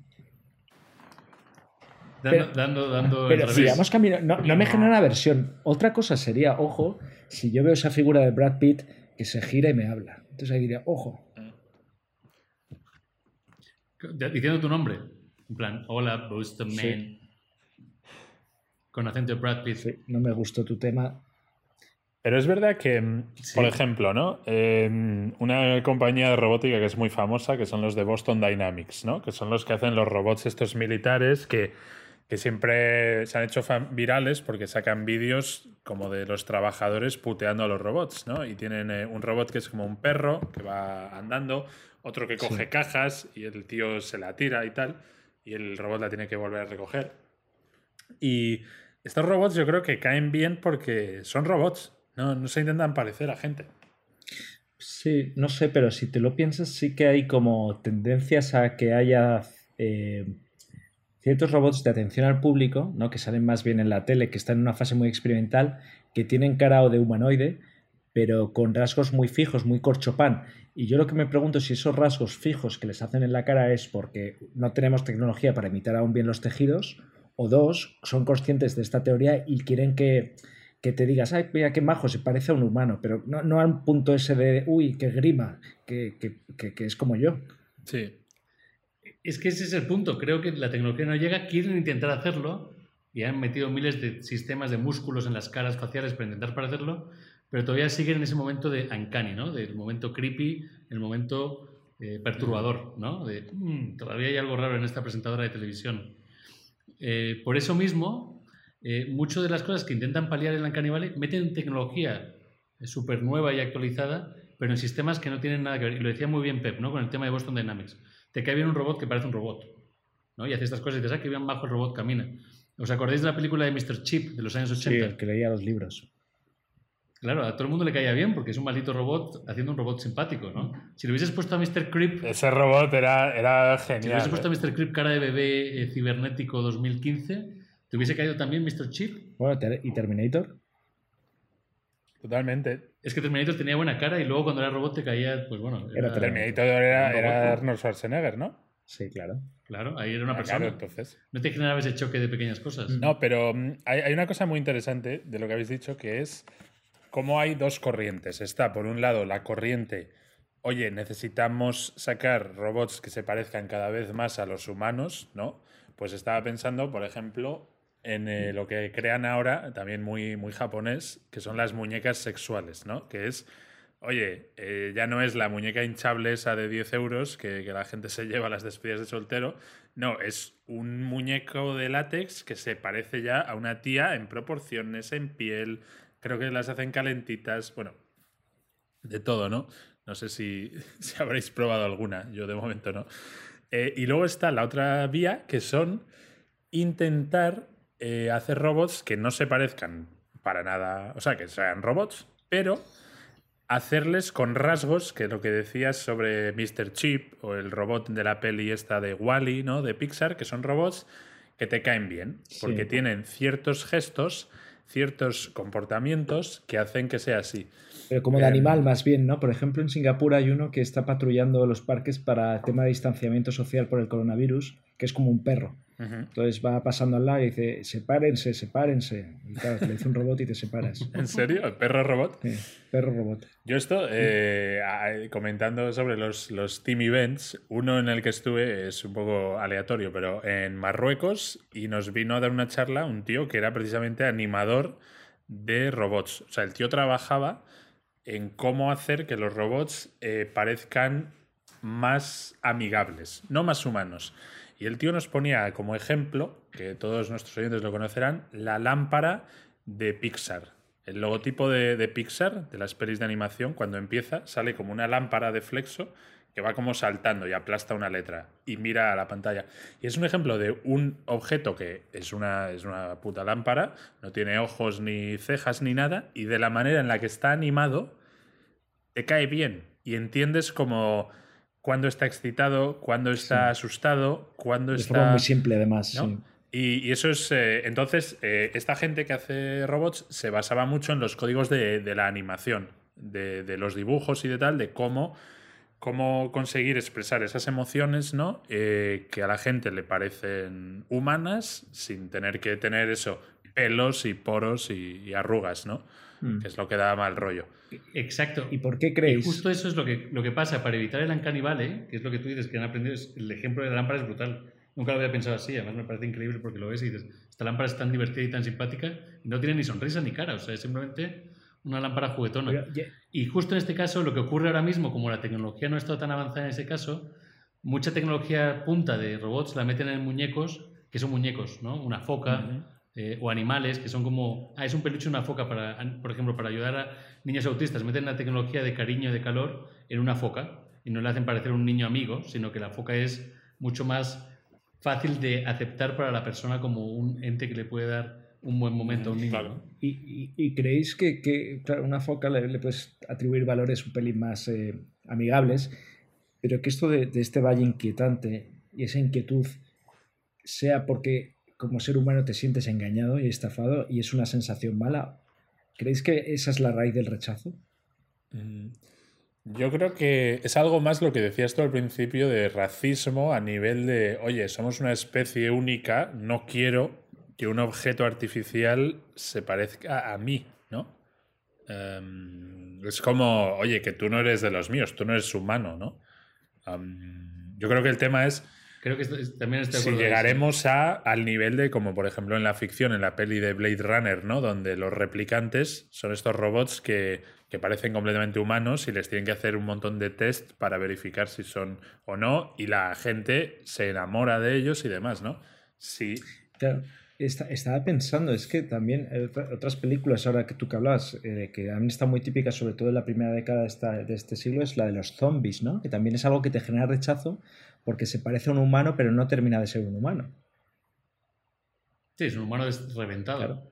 Dando, Pero- dando, dando Pero el si revés. vamos camino, no, no me genera aversión. Otra cosa sería, ojo, si yo veo esa figura de Brad Pitt que se gira y me habla. Entonces ahí diría, ojo. Diciendo tu nombre. En plan, hola, Boston Sí. Man. con acento de Brad Pitt. Sí, no me gustó tu tema. Pero es verdad que, mm, por ejemplo, ¿no? Eh, una compañía de robótica que es muy famosa, que son los de Boston Dynamics, ¿no? Que son los que hacen los robots estos militares que, que siempre se han hecho virales porque sacan vídeos como de los trabajadores puteando a los robots, ¿no? Y tienen eh, un robot que es como un perro que va andando, otro que coge cajas y el tío se la tira y tal, y el robot la tiene que volver a recoger. Y estos robots yo creo que caen bien porque son robots, no, se intentan parecer a gente. Sí, no sé, pero si te lo piensas, sí que hay como tendencias a que haya eh, ciertos robots de atención al público, ¿no? que salen más bien en la tele, que están en una fase muy experimental, que tienen cara o de humanoide, pero con rasgos muy fijos, muy corchopán. Y yo lo que me pregunto es si esos rasgos fijos que les hacen en la cara es porque no tenemos tecnología para imitar aún bien los tejidos, o dos, son conscientes de esta teoría y quieren que que te digas, ay, mira qué majo, se parece a un humano, pero no, no al punto ese de, uy, qué grima, que, es como yo. Sí. Es que ese es el punto. Creo que la tecnología no llega, quieren intentar hacerlo y han metido miles de sistemas de músculos en las caras faciales para intentar parecerlo, pero todavía siguen en ese momento de uncanny, ¿no? Del momento creepy, el momento eh, perturbador, ¿no? De, mm, todavía hay algo raro en esta presentadora de televisión. Eh, por eso mismo, eh, muchas de las cosas que intentan paliar en la Valley meten tecnología súper nueva y actualizada, pero en sistemas que no tienen nada que ver. Y lo decía muy bien Pep, ¿no? Con el tema de Boston Dynamics. Te cae bien un robot que parece un robot, ¿no? Y hace estas cosas y dices, ah, que bien bajo el robot camina. ¿Os acordáis de la película de Mr. Chip de los años 80? Sí, que leía los libros. Claro, a todo el mundo le caía bien porque es un maldito robot haciendo un robot simpático, ¿no? Si le hubieses puesto a Mr. Creep... Ese robot era, era genial. Si le hubieses puesto a Mr. Creep cara de bebé eh, cibernético 2015 ¿Te hubiese caído también Mr. Chip? Bueno, ¿y Terminator? Totalmente. Es que Terminator tenía buena cara y luego cuando era robot te caía, pues bueno. Era, Terminator era, Arnold Schwarzenegger, ¿no? Sí, claro. Claro, ahí era una ah, persona. Claro, entonces. No te generaba ese choque de pequeñas cosas. No, pero mm, hay, hay, una cosa muy interesante de lo que habéis dicho que es cómo hay dos corrientes. Está, por un lado, la corriente, oye, necesitamos sacar robots que se parezcan cada vez más a los humanos, ¿no? Pues estaba pensando, por ejemplo, en eh, lo que crean ahora, también muy, muy japonés, que son las muñecas sexuales, ¿no? Que es, oye, eh, ya no es la muñeca hinchable esa de 10 euros que, la gente se lleva a las despedidas de soltero, no, es un muñeco de látex que se parece ya a una tía en proporciones, en piel, creo que las hacen calentitas, bueno, de todo, ¿no? No sé si, [LAUGHS] si habréis probado alguna, yo de momento no. Eh, y luego está la otra vía, que son intentar eh, hacer robots que no se parezcan para nada, o sea, que sean robots, pero hacerles con rasgos, que lo que decías sobre Mr. Chip o el robot de la peli esta de Wally, ¿no? De Pixar, que son robots que te caen bien, porque tienen ciertos gestos, ciertos comportamientos que hacen que sea así. Pero como de em, animal más bien, ¿no? Por ejemplo, en Singapur hay uno que está patrullando los parques para el tema de distanciamiento social por el coronavirus, que es como un perro. Entonces va pasando al lado y dice, sepárense, sepárense. Y claro, te le dice un robot y te separas. [LAUGHS] ¿En serio? ¿El perro robot? Sí, perro robot. Yo esto, eh, comentando sobre los, los team events, uno en el que estuve es un poco aleatorio, pero en Marruecos y nos vino a dar una charla un tío que era precisamente animador de robots. O sea, el tío trabajaba en cómo hacer que los robots eh, parezcan más amigables, no más humanos. Y el tío nos ponía como ejemplo, que todos nuestros oyentes lo conocerán, la lámpara de Pixar. El logotipo de, Pixar, de las pelis de animación, cuando empieza, sale como una lámpara de flexo que va como saltando y aplasta una letra y mira a la pantalla. Y es un ejemplo de un objeto que es una, es una puta lámpara, no tiene ojos ni cejas ni nada, y de la manera en la que está animado, te cae bien y entiendes como cuándo está excitado, cuándo está asustado, cuándo está... Forma muy simple además. Y, eso es... Eh, entonces, eh, esta gente que hace robots se basaba mucho en los códigos de, la animación, de, los dibujos y de tal, de cómo, cómo conseguir expresar esas emociones, ¿no? Eh, que a la gente le parecen humanas sin tener que tener eso, pelos y poros y, arrugas, ¿no? Mm. Que es lo que da mal rollo. Exacto. ¿Y por qué creéis? justo eso es lo que, lo que pasa. Para evitar el Uncanny que es lo que tú dices que han aprendido, el ejemplo de la lámpara es brutal. Nunca lo había pensado así, además me parece increíble porque lo ves y dices, esta lámpara es tan divertida y tan simpática y no tiene ni sonrisa ni cara, o sea, es simplemente una lámpara juguetona. Pero, Y justo en este caso, lo que ocurre ahora mismo, como la tecnología no está tan avanzada en ese caso, mucha tecnología punta de robots la meten en muñecos, que son muñecos, ¿no? Una foca eh, o animales que son como, ah, es un peluche una foca, para, por ejemplo, para ayudar a niños autistas, meten la tecnología de cariño y de calor en una foca y no le hacen parecer un niño amigo, sino que la foca es mucho más fácil de aceptar para la persona como un ente que le puede dar un buen momento a un niño. Claro. ¿Y, y- y creéis que, que, claro, una foca le, le puedes atribuir valores un pelín más eh, amigables, pero que esto de, de este valle inquietante y esa inquietud sea porque como ser humano te sientes engañado y estafado y es una sensación mala? ¿Creéis que esa es la raíz del rechazo? Mm, Yo creo que es algo más lo que decías tú al principio de racismo a nivel de, oye, somos una especie única, no quiero que un objeto artificial se parezca a mí, ¿no? Em, es como, oye, que tú no eres de los míos, tú no eres humano, ¿no? Yo creo que el tema es Creo que esto- también estoy de si llegaremos a, al nivel de, como por ejemplo en la ficción, en la peli de Blade Runner, ¿no? Donde los replicantes son estos robots que, que parecen completamente humanos y les tienen que hacer un montón de test para verificar si son o no, y la gente se enamora de ellos y demás, ¿no? Sí. Claro, esta- estaba pensando, es que también otra- otras películas, ahora que tú que hablabas, eh, que han estado muy típicas, sobre todo en la primera década de, esta- de este siglo, es la de los zombies, ¿no? Que también es algo que te genera rechazo porque se parece a un humano, pero no termina de ser un humano. Sí, es un humano reventado. Claro.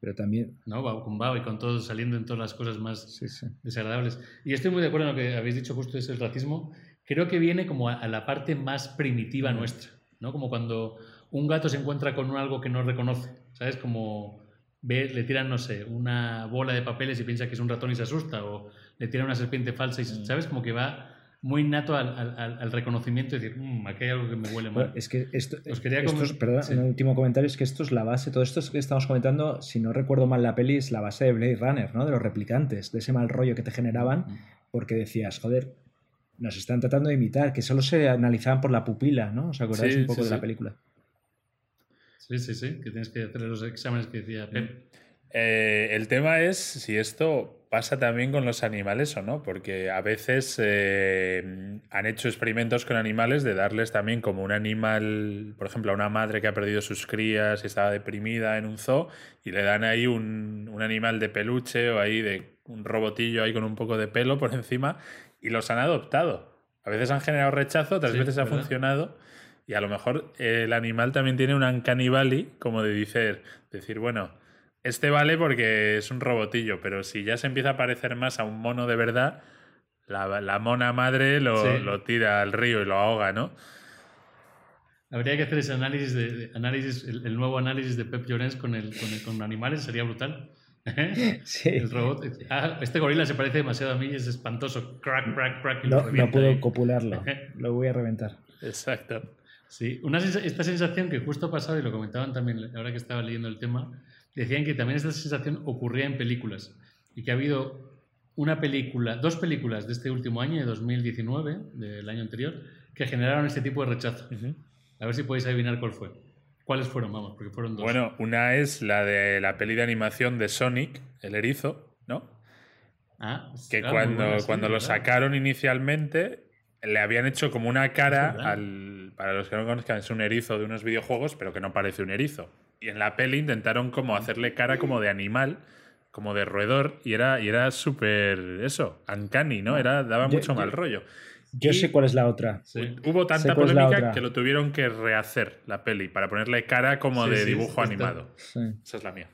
Pero también. ¿no? Va con Bao y con todo saliendo en todas las cosas más Sí, sí. desagradables. Y estoy muy de acuerdo en lo que habéis dicho justo es el racismo. Creo que viene como a, a la parte más primitiva nuestra, ¿no? Como cuando un gato se encuentra con algo que no reconoce, ¿sabes? Como ve, le tiran, no sé, una bola de papeles y piensa que es un ratón y se asusta, o le tiran una serpiente falsa y. ¿sabes? Como que va muy nato al, al- al- al reconocimiento y decir, "Mm, aquí hay algo que me huele mal. Bueno, es que esto, Os quería esto es- comen- perdón, sí. un último comentario, es que esto es la base, todo esto que estamos comentando, si no recuerdo mal la peli, es la base de Blade Runner, ¿no? De los replicantes, de ese mal rollo que te generaban, porque decías, joder, nos están tratando de imitar, que solo se analizaban por la pupila, ¿no? ¿Os acordáis Sí, un poco sí, de la película? Sí, sí, sí, que tienes que hacer los exámenes que decía Pep. Eh, el tema es si esto pasa también con los animales o no, porque a veces eh, han hecho experimentos con animales de darles también como un animal, por ejemplo, a una madre que ha perdido sus crías y estaba deprimida en un zoo, y le dan ahí un, un animal de peluche o ahí de un robotillo ahí con un poco de pelo por encima, y los han adoptado. A veces han generado rechazo, otras Sí, veces ha ¿verdad? funcionado. Y a lo mejor el animal también tiene un uncanny valley, como de decir, decir, bueno, este vale porque es un robotillo, pero si ya se empieza a parecer más a un mono de verdad, la, la mona madre lo, Sí. lo tira al río y lo ahoga, ¿no? Habría que hacer ese análisis, de, de- análisis el, el nuevo análisis de Pep Llorens con, el, con, el- con animales, sería brutal. [LAUGHS] Sí. El robot. Ah, este gorila se parece demasiado a mí, es espantoso. Crack, crack, crack. y No, no puedo ahí. copularlo, [LAUGHS] lo voy a reventar. Exacto. Sí, una esta sensación que justo ha pasado, y lo comentaban también ahora que estaba leyendo el tema, decían que también esta sensación ocurría en películas y que ha habido una película, dos películas de este último año, de 2019, del año anterior, que generaron este tipo de rechazo. A ver si podéis adivinar cuál fue. ¿Cuáles fueron? Vamos, porque fueron dos. Bueno, una es la de la peli de animación de Sonic, el erizo, ¿no? Ah, Que claro, cuando, buena, sí, cuando lo ¿verdad? sacaron inicialmente, le habían hecho como una cara al. Para los que no conozcan, es un erizo de unos videojuegos, pero que no parece un erizo. Y en la peli intentaron como hacerle cara como de animal, como de roedor, y era, y era súper. Eso, uncanny, ¿no? Era, daba Yo- mucho yo- mal rollo. Yo Y- sé cuál es la otra. Sí. Hubo tanta polémica que lo tuvieron que rehacer la peli para ponerle cara como Sí, de sí, dibujo animado. Sí. Esa es la mía.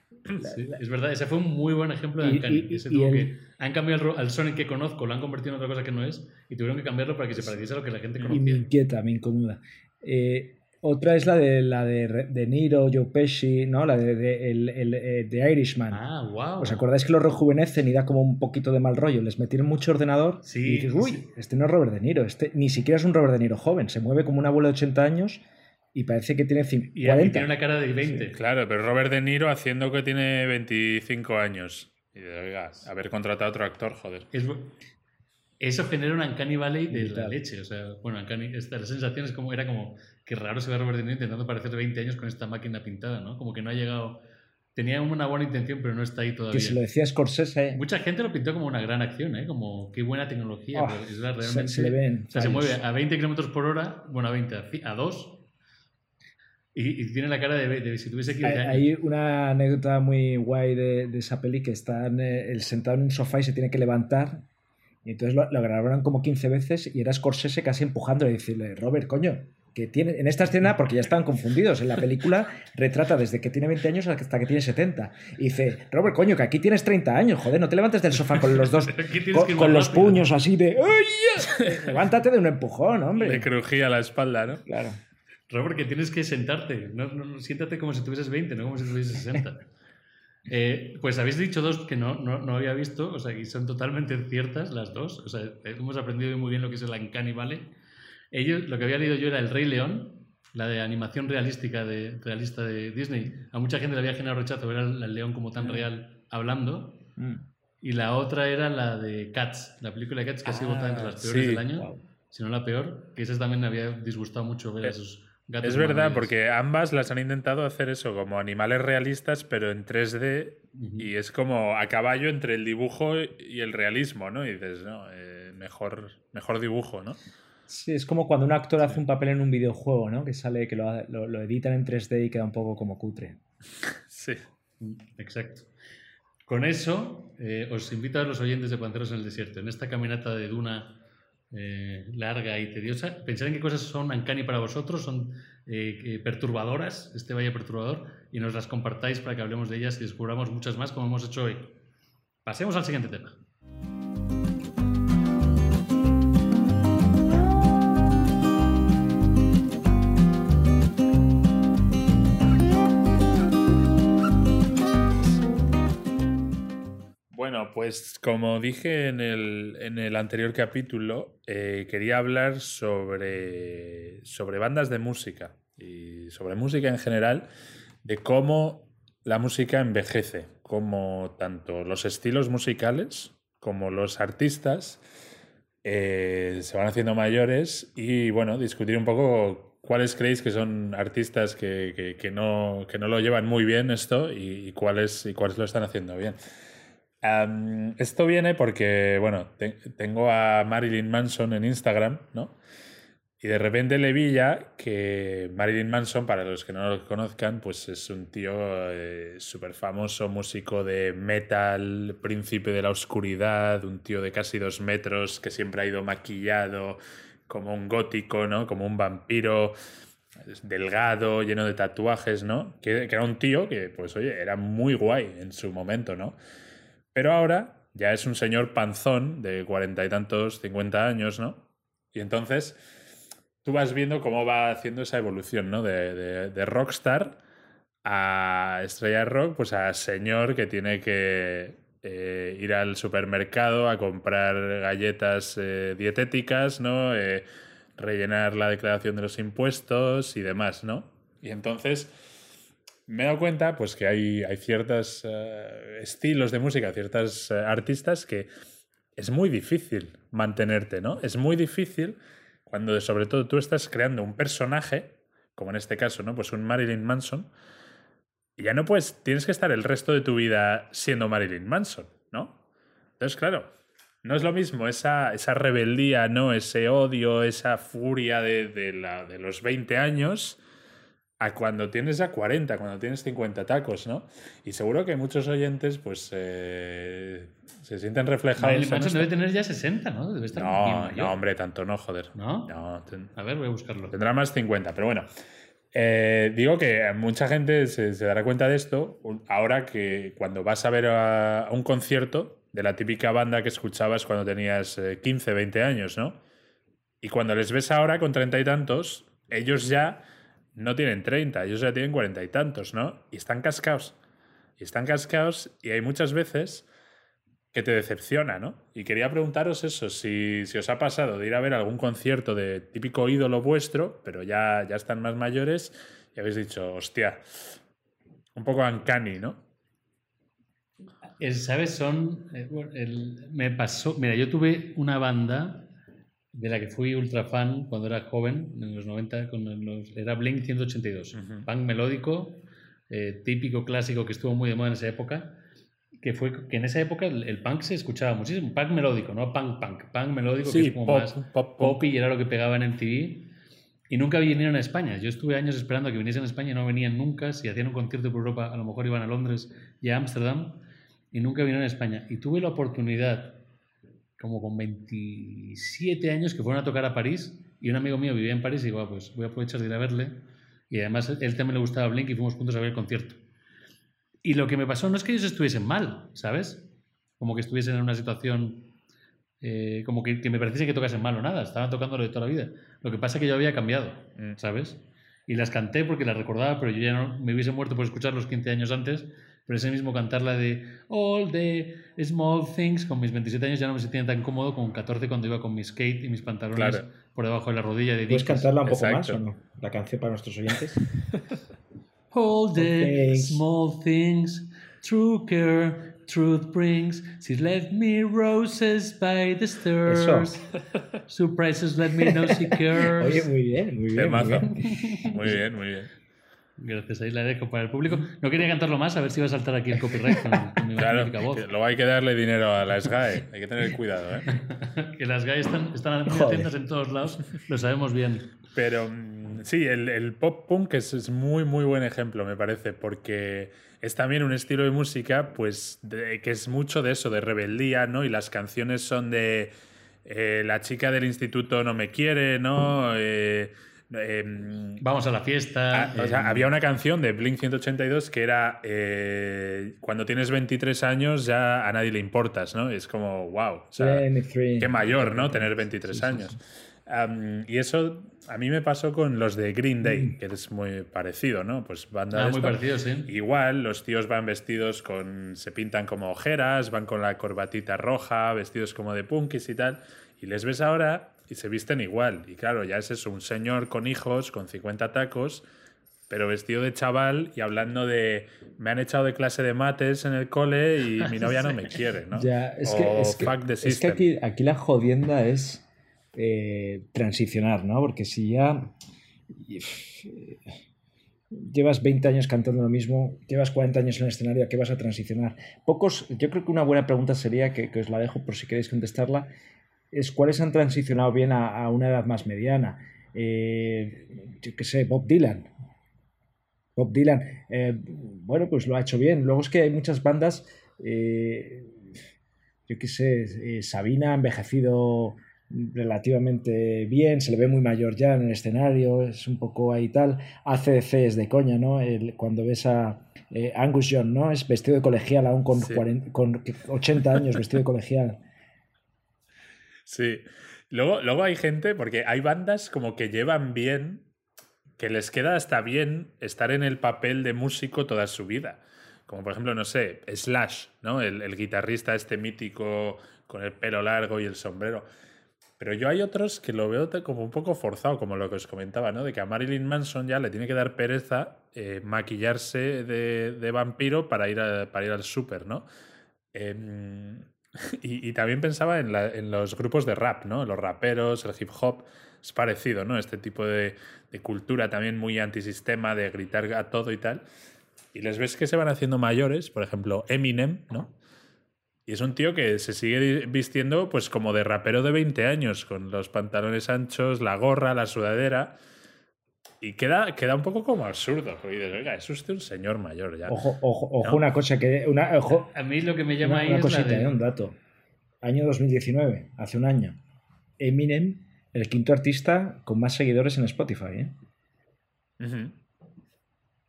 Sí, es verdad, ese fue un muy buen ejemplo de Uncanny. y- Ese y tuvo el- que, han cambiado al, Sonic que conozco, lo han convertido en otra cosa que no es, y tuvieron que cambiarlo para que se pareciese a lo que la gente Y me conocía. inquieta, me incomoda. Eh, otra es la de la de, de Niro, Joe Pesci, ¿no? La de, de- el, el, eh, de Irishman. Ah, wow. ¿Os acordáis que lo rejuvenecen y da como un poquito de mal rollo? Les metieron mucho ordenador Sí, y dices, uy, sí. este no es Robert De Niro, este ni siquiera es un Robert De Niro joven, se mueve como un abuelo de 80 años y parece que tiene cin- Y, y 40. tiene una cara de 20. Claro, pero Robert De Niro haciendo que tiene 25 años. Y de, oiga, haber contratado a otro actor, joder. Es eso genera un Uncanny Valley de la leche. O sea, bueno, Uncanny, esta, la sensación es como, era como que raro se ve Robert De Niro intentando parecer de 20 años con esta máquina pintada, ¿no? Como que no ha llegado. Tenía una buena intención, pero no está ahí todavía. Que se lo decía Scorsese, Mucha gente lo pintó como una gran acción, ¿eh? Como qué buena tecnología. Oh, pero es se, realmente. se le ven. o sea, se mueve a 20 kilómetros por hora, bueno, a 20, a ci- a 2. Y, y tiene la cara de, de si tuviese 15 Hay, hay una anécdota muy guay de, de esa peli que está eh, él sentado en un sofá y se tiene que levantar. Y entonces lo, lo grabaron como 15 veces y era Scorsese casi empujándole y decirle, Robert, coño, que tiene en esta escena, porque ya estaban confundidos, en la película retrata desde que tiene 20 años hasta que tiene 70. Y dice, Robert, coño, que aquí tienes 30 años, joder, no te levantes del sofá con los dos, [LAUGHS] con, los rápido". puños así de, ¡ay! ya". [LAUGHS] Levántate de un empujón, Le hombre. crujía la espalda, ¿no? Claro. Robert, que tienes que sentarte. No, no, no, siéntate como si tuvieses 20, no como si tuvieses 60. [LAUGHS] Eh, pues habéis dicho dos que no, no, no había visto, o sea, y son totalmente ciertas las dos. O sea, hemos aprendido muy bien lo que es el Uncanny Valley. Ellos, lo que había leído yo era El Rey León, la de animación realística de, realista de Disney. A mucha gente le había generado rechazo ver al, león como tan real hablando. Mm. Y la otra era la de Cats, la película de Cats que ha sido Ah, votada entre las peores sí. del año, Wow. si no la peor, que esa también me había disgustado mucho ver a Eh, esos gatos. Es verdad, porque ambas las han intentado hacer eso, como animales realistas, pero en 3D, Ujú. y es como a caballo entre el dibujo y el realismo, ¿no? Y dices, no, eh, mejor, mejor dibujo, ¿no? Sí, es como cuando un actor hace un papel en un videojuego, ¿no? Que sale, que lo, lo- lo editan en 3D y queda un poco como cutre. Sí. Exacto. Con eso, eh, os invito a los oyentes de Panteros en el Desierto, en esta caminata de duna eh, larga y tediosa, pensar en qué cosas son uncanny para vosotros, son eh, perturbadoras, este valle perturbador, y nos las compartáis para que hablemos de ellas y descubramos muchas más como hemos hecho hoy. Pasemos al siguiente tema. Bueno, pues como dije en el, en el anterior capítulo, eh, quería hablar sobre, sobre bandas de música y sobre música en general, de cómo la música envejece, cómo tanto los estilos musicales como los artistas eh, se van haciendo mayores y bueno, discutir un poco cuáles creéis que son artistas que, que- no, que no lo llevan muy bien esto y cuáles, y cuáles lo están haciendo bien. Am, esto viene porque, bueno, te- tengo a Marilyn Manson en Instagram, ¿no? Y de repente le vi ya que Marilyn Manson, para los que no lo conozcan, pues es un tío súper famoso, músico de metal, príncipe de la oscuridad, un tío de casi dos metros que siempre ha ido maquillado como un gótico, ¿no? Como un vampiro delgado, lleno de tatuajes, ¿no? Que, que era un tío que, pues oye, era muy guay en su momento, ¿no? Pero ahora ya es un señor panzón de cuarenta y tantos, cincuenta años, ¿no? Y entonces tú vas viendo cómo va haciendo esa evolución, ¿no? De, rockstar a estrella rock, pues a señor que tiene que eh, ir al supermercado a comprar galletas eh, dietéticas, ¿no? Eh, rellenar la declaración de los impuestos y demás, ¿no? Y entonces me he dado cuenta pues que hay, hay ciertos eh, estilos de música, ciertos eh, artistas que es muy difícil mantenerte, ¿no? Es muy difícil cuando sobre todo tú estás creando un personaje, como en este caso, ¿no? Pues un Marilyn Manson, y ya no puedes, tienes que estar el resto de tu vida siendo Marilyn Manson, ¿no? Entonces, claro, no es lo mismo esa, esa rebeldía, ¿no? Ese odio, esa furia de, de la, de los 20 años a cuando tienes ya 40, cuando tienes 50 tacos, ¿no? Y seguro que muchos oyentes, pues, eh, se sienten reflejados. Manson esto. debe tener ya 60, ¿no? Debe estar No, no, hombre, tanto no, joder. ¿No? No, ten- A ver, voy a buscarlo. tendrá más 50, pero bueno. Eh, digo que mucha gente se, se dará cuenta de esto ahora que cuando vas a ver a, a un concierto de la típica banda que escuchabas cuando tenías eh, 15, 20 años, ¿no? Y cuando les ves ahora con treinta y tantos, ellos ya no tienen 30, ellos ya tienen cuarenta y tantos, ¿no? Y están cascados. Y están cascados y hay muchas veces que te decepciona, ¿no? Y quería preguntaros eso, si, si os ha pasado de ir a ver algún concierto de típico ídolo vuestro, pero ya, ya están más mayores y habéis dicho, hostia, un poco uncanny, ¿no? Es, ¿Sabes? Son. eh, el- me pasó. Mira, yo tuve una banda de la que fui ultra fan cuando era joven, en los 90, con los, era Blink 182. Ujú. Punk melódico, eh, típico clásico que estuvo muy de moda en esa época. Que fue que en esa época el, el punk se escuchaba muchísimo. Punk melódico, no punk punk. Punk melódico, que Sí, es como pop, más pop, pop. pop y era lo que pegaba en MTV. Y nunca vinieron a España. Yo estuve años esperando a que viniesen a España y no venían nunca. Si hacían un concierto por Europa, a lo mejor iban a Londres y a Ámsterdam y nunca vinieron a España. Y tuve la oportunidad, como con 27 años, que fueron a tocar a París y un amigo mío vivía en París y digo, "Ah, pues voy a aprovechar de ir a verle. Y además él también le gustaba Blink y fuimos juntos a ver el concierto. Y lo que me pasó no es que ellos estuviesen mal, ¿sabes? Como que estuviesen en una situación eh, como que, que me pareciese que tocasen mal o nada, estaban tocando lo de toda la vida. Lo que pasa es que yo había cambiado, Mm. ¿sabes? Y las canté porque las recordaba, pero yo ya no me hubiese muerto por escucharlos 15 años antes. Pero ese mismo cantarla de All the Small Things con mis 27 años ya no me sentía tan cómodo como con 14 cuando iba con mi skate y mis pantalones Claro. por debajo de la rodilla de ¿Puedes cantarla un poco más o no? La canción para nuestros oyentes. [LAUGHS] All the small things, true care, truth brings. She left me roses by the stairs. Surprises let me know she [LAUGHS] cares. Oye, muy bien, muy bien. Muy Temazo. bien. Muy bien, muy bien. Gracias, ahí la dejo para el público. No quería cantarlo más, a ver si iba a saltar aquí el copyright con, con mi Claro, magnífica voz. luego hay que darle dinero a la SGAE. Hay que tener cuidado, ¿eh? [LAUGHS] Que las guys están, están muy Joder. atentas en todos lados, lo sabemos bien. Pero mm, sí, el, el pop punk es, es muy, muy buen ejemplo, me parece, porque es también un estilo de música, pues, de- que es mucho de eso, de rebeldía, ¿no? Y las canciones son de eh, la chica del instituto no me quiere, ¿no? Eh, em, Vamos a la fiesta. Ah, o sea, eh, había una canción de Blink 182 que era eh, cuando tienes 23 años ya a nadie le importas, ¿no? Es como, wow, o sea, 23. qué mayor, ¿no? Tener 23 años. Y eso a mí me pasó con los de Green Day, que es muy parecido, ¿no? Pues banda ah, de muy parecido, sí. Igual, los tíos van vestidos con. se pintan como ojeras, van con la corbatita roja, vestidos como de punkis y tal. Y les ves ahora y se visten igual. Y claro, ya es eso, un señor con hijos, con 50 tacos, pero vestido de chaval y hablando de. me han echado de clase de mates en el cole y [LAUGHS] mi novia no me quiere, ¿no? Ya, es o que, es que, fuck the es que aquí, aquí la jodienda es eh, transicionar, ¿no? Porque si ya llevas 20 años cantando lo mismo, llevas 40 años en el escenario, ¿a qué vas a transicionar? Pocos, yo creo que una buena pregunta sería, que, que os la dejo por si queréis contestarla, es cuáles han transicionado bien a, a una edad más mediana. Eh, yo qué sé, Bob Dylan. Bob Dylan, eh, bueno, pues lo ha hecho bien. Luego es que hay muchas bandas, eh, yo qué sé, eh, Sabina ha envejecido relativamente bien, se le ve muy mayor ya en el escenario, es un poco ahí tal. ACDC es de coña, ¿no? El- cuando ves a eh, Angus Young, ¿no? Es vestido de colegial aún con, Sí. 40 con 80 años vestido de colegial. Sí. Luego, luego hay gente, porque hay bandas como que llevan bien, que les queda hasta bien estar en el papel de músico toda su vida. Como por ejemplo, no sé, Slash, ¿no? El, el guitarrista este mítico con el pelo largo y el sombrero. Pero yo hay otros que lo veo como un poco forzado, como lo que os comentaba, ¿no? De que a Marilyn Manson ya le tiene que dar pereza eh, maquillarse de, de vampiro para ir, para ir al súper, ¿no? Em, y, y también pensaba en, la- en los grupos de rap, ¿no? Los raperos, el hip hop. Es parecido, ¿no? Este tipo de, de cultura también muy antisistema, de gritar a todo y tal. Y les ves que se van haciendo mayores, por ejemplo, Eminem, ¿no? Y es un tío que se sigue vistiendo pues como de rapero de 20 años, con los pantalones anchos, la gorra, la sudadera. Y queda, queda un poco como absurdo. porque dices, oiga, es usted un señor mayor ya. Ojo, ojo, ojo No. una cosa que... Una, ojo, A mí lo que me llama una, ahí una es cosita, la de- ¿eh? un dato. Año 2019, hace un año. Eminem, el quinto artista con más seguidores en Spotify, ¿eh?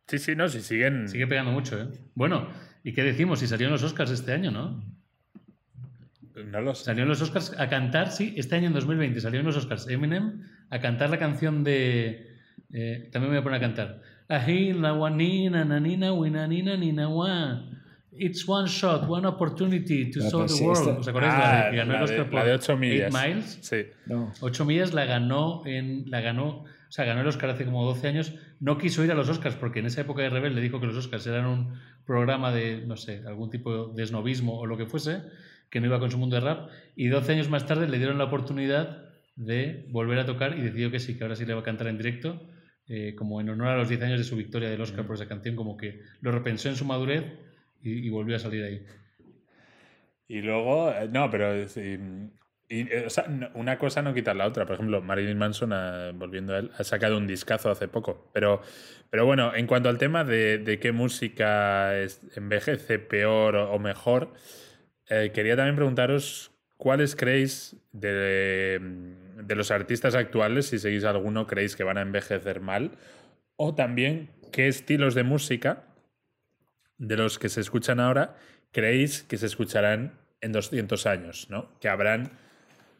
Sí, sí, no, si siguen. Sigue pegando mucho, ¿eh? Bueno, ¿y qué decimos? Si salieron los Oscars este año, ¿no? No lo sé. Salieron los Oscars a cantar, sí, este año en 2020 salieron los Oscars Eminem a cantar la canción de... eh, también me voy a poner a cantar. Wanina, nanina, winanina, nina, wa. It's one shot, one opportunity to Ah, show pero the sí, world. ¿Os acordáis? Ah, la de, que ganó la de- la de ocho millas. Eight Miles. Sí. No. 8 millas la ganó en la ganó, o sea, ganó el Oscar hace como 12 años no quiso ir a los Oscars porque en esa época de Rebel le dijo que los Oscars eran un programa de, no sé, algún tipo de esnovismo o lo que fuese, que no iba con su mundo de rap. Y 12 años más tarde le dieron la oportunidad de volver a tocar y decidió que sí, que ahora sí le va a cantar en directo, eh, como en honor a los 10 años de su victoria del Oscar por esa canción, como que lo repensó en su madurez y, volvió a salir ahí. Y luego, eh, no, pero eh, una cosa no quita la otra. Por ejemplo, Marilyn Manson, volviendo a él, ha sacado un discazo hace poco. Pero, pero bueno, en cuanto al tema de, qué música envejece peor o, mejor, quería también preguntaros cuáles creéis de, de los artistas actuales, si seguís alguno, creéis que van a envejecer mal? O también, ¿qué estilos de música de los que se escuchan ahora creéis que se escucharán en 200 años? ¿no? Que habrán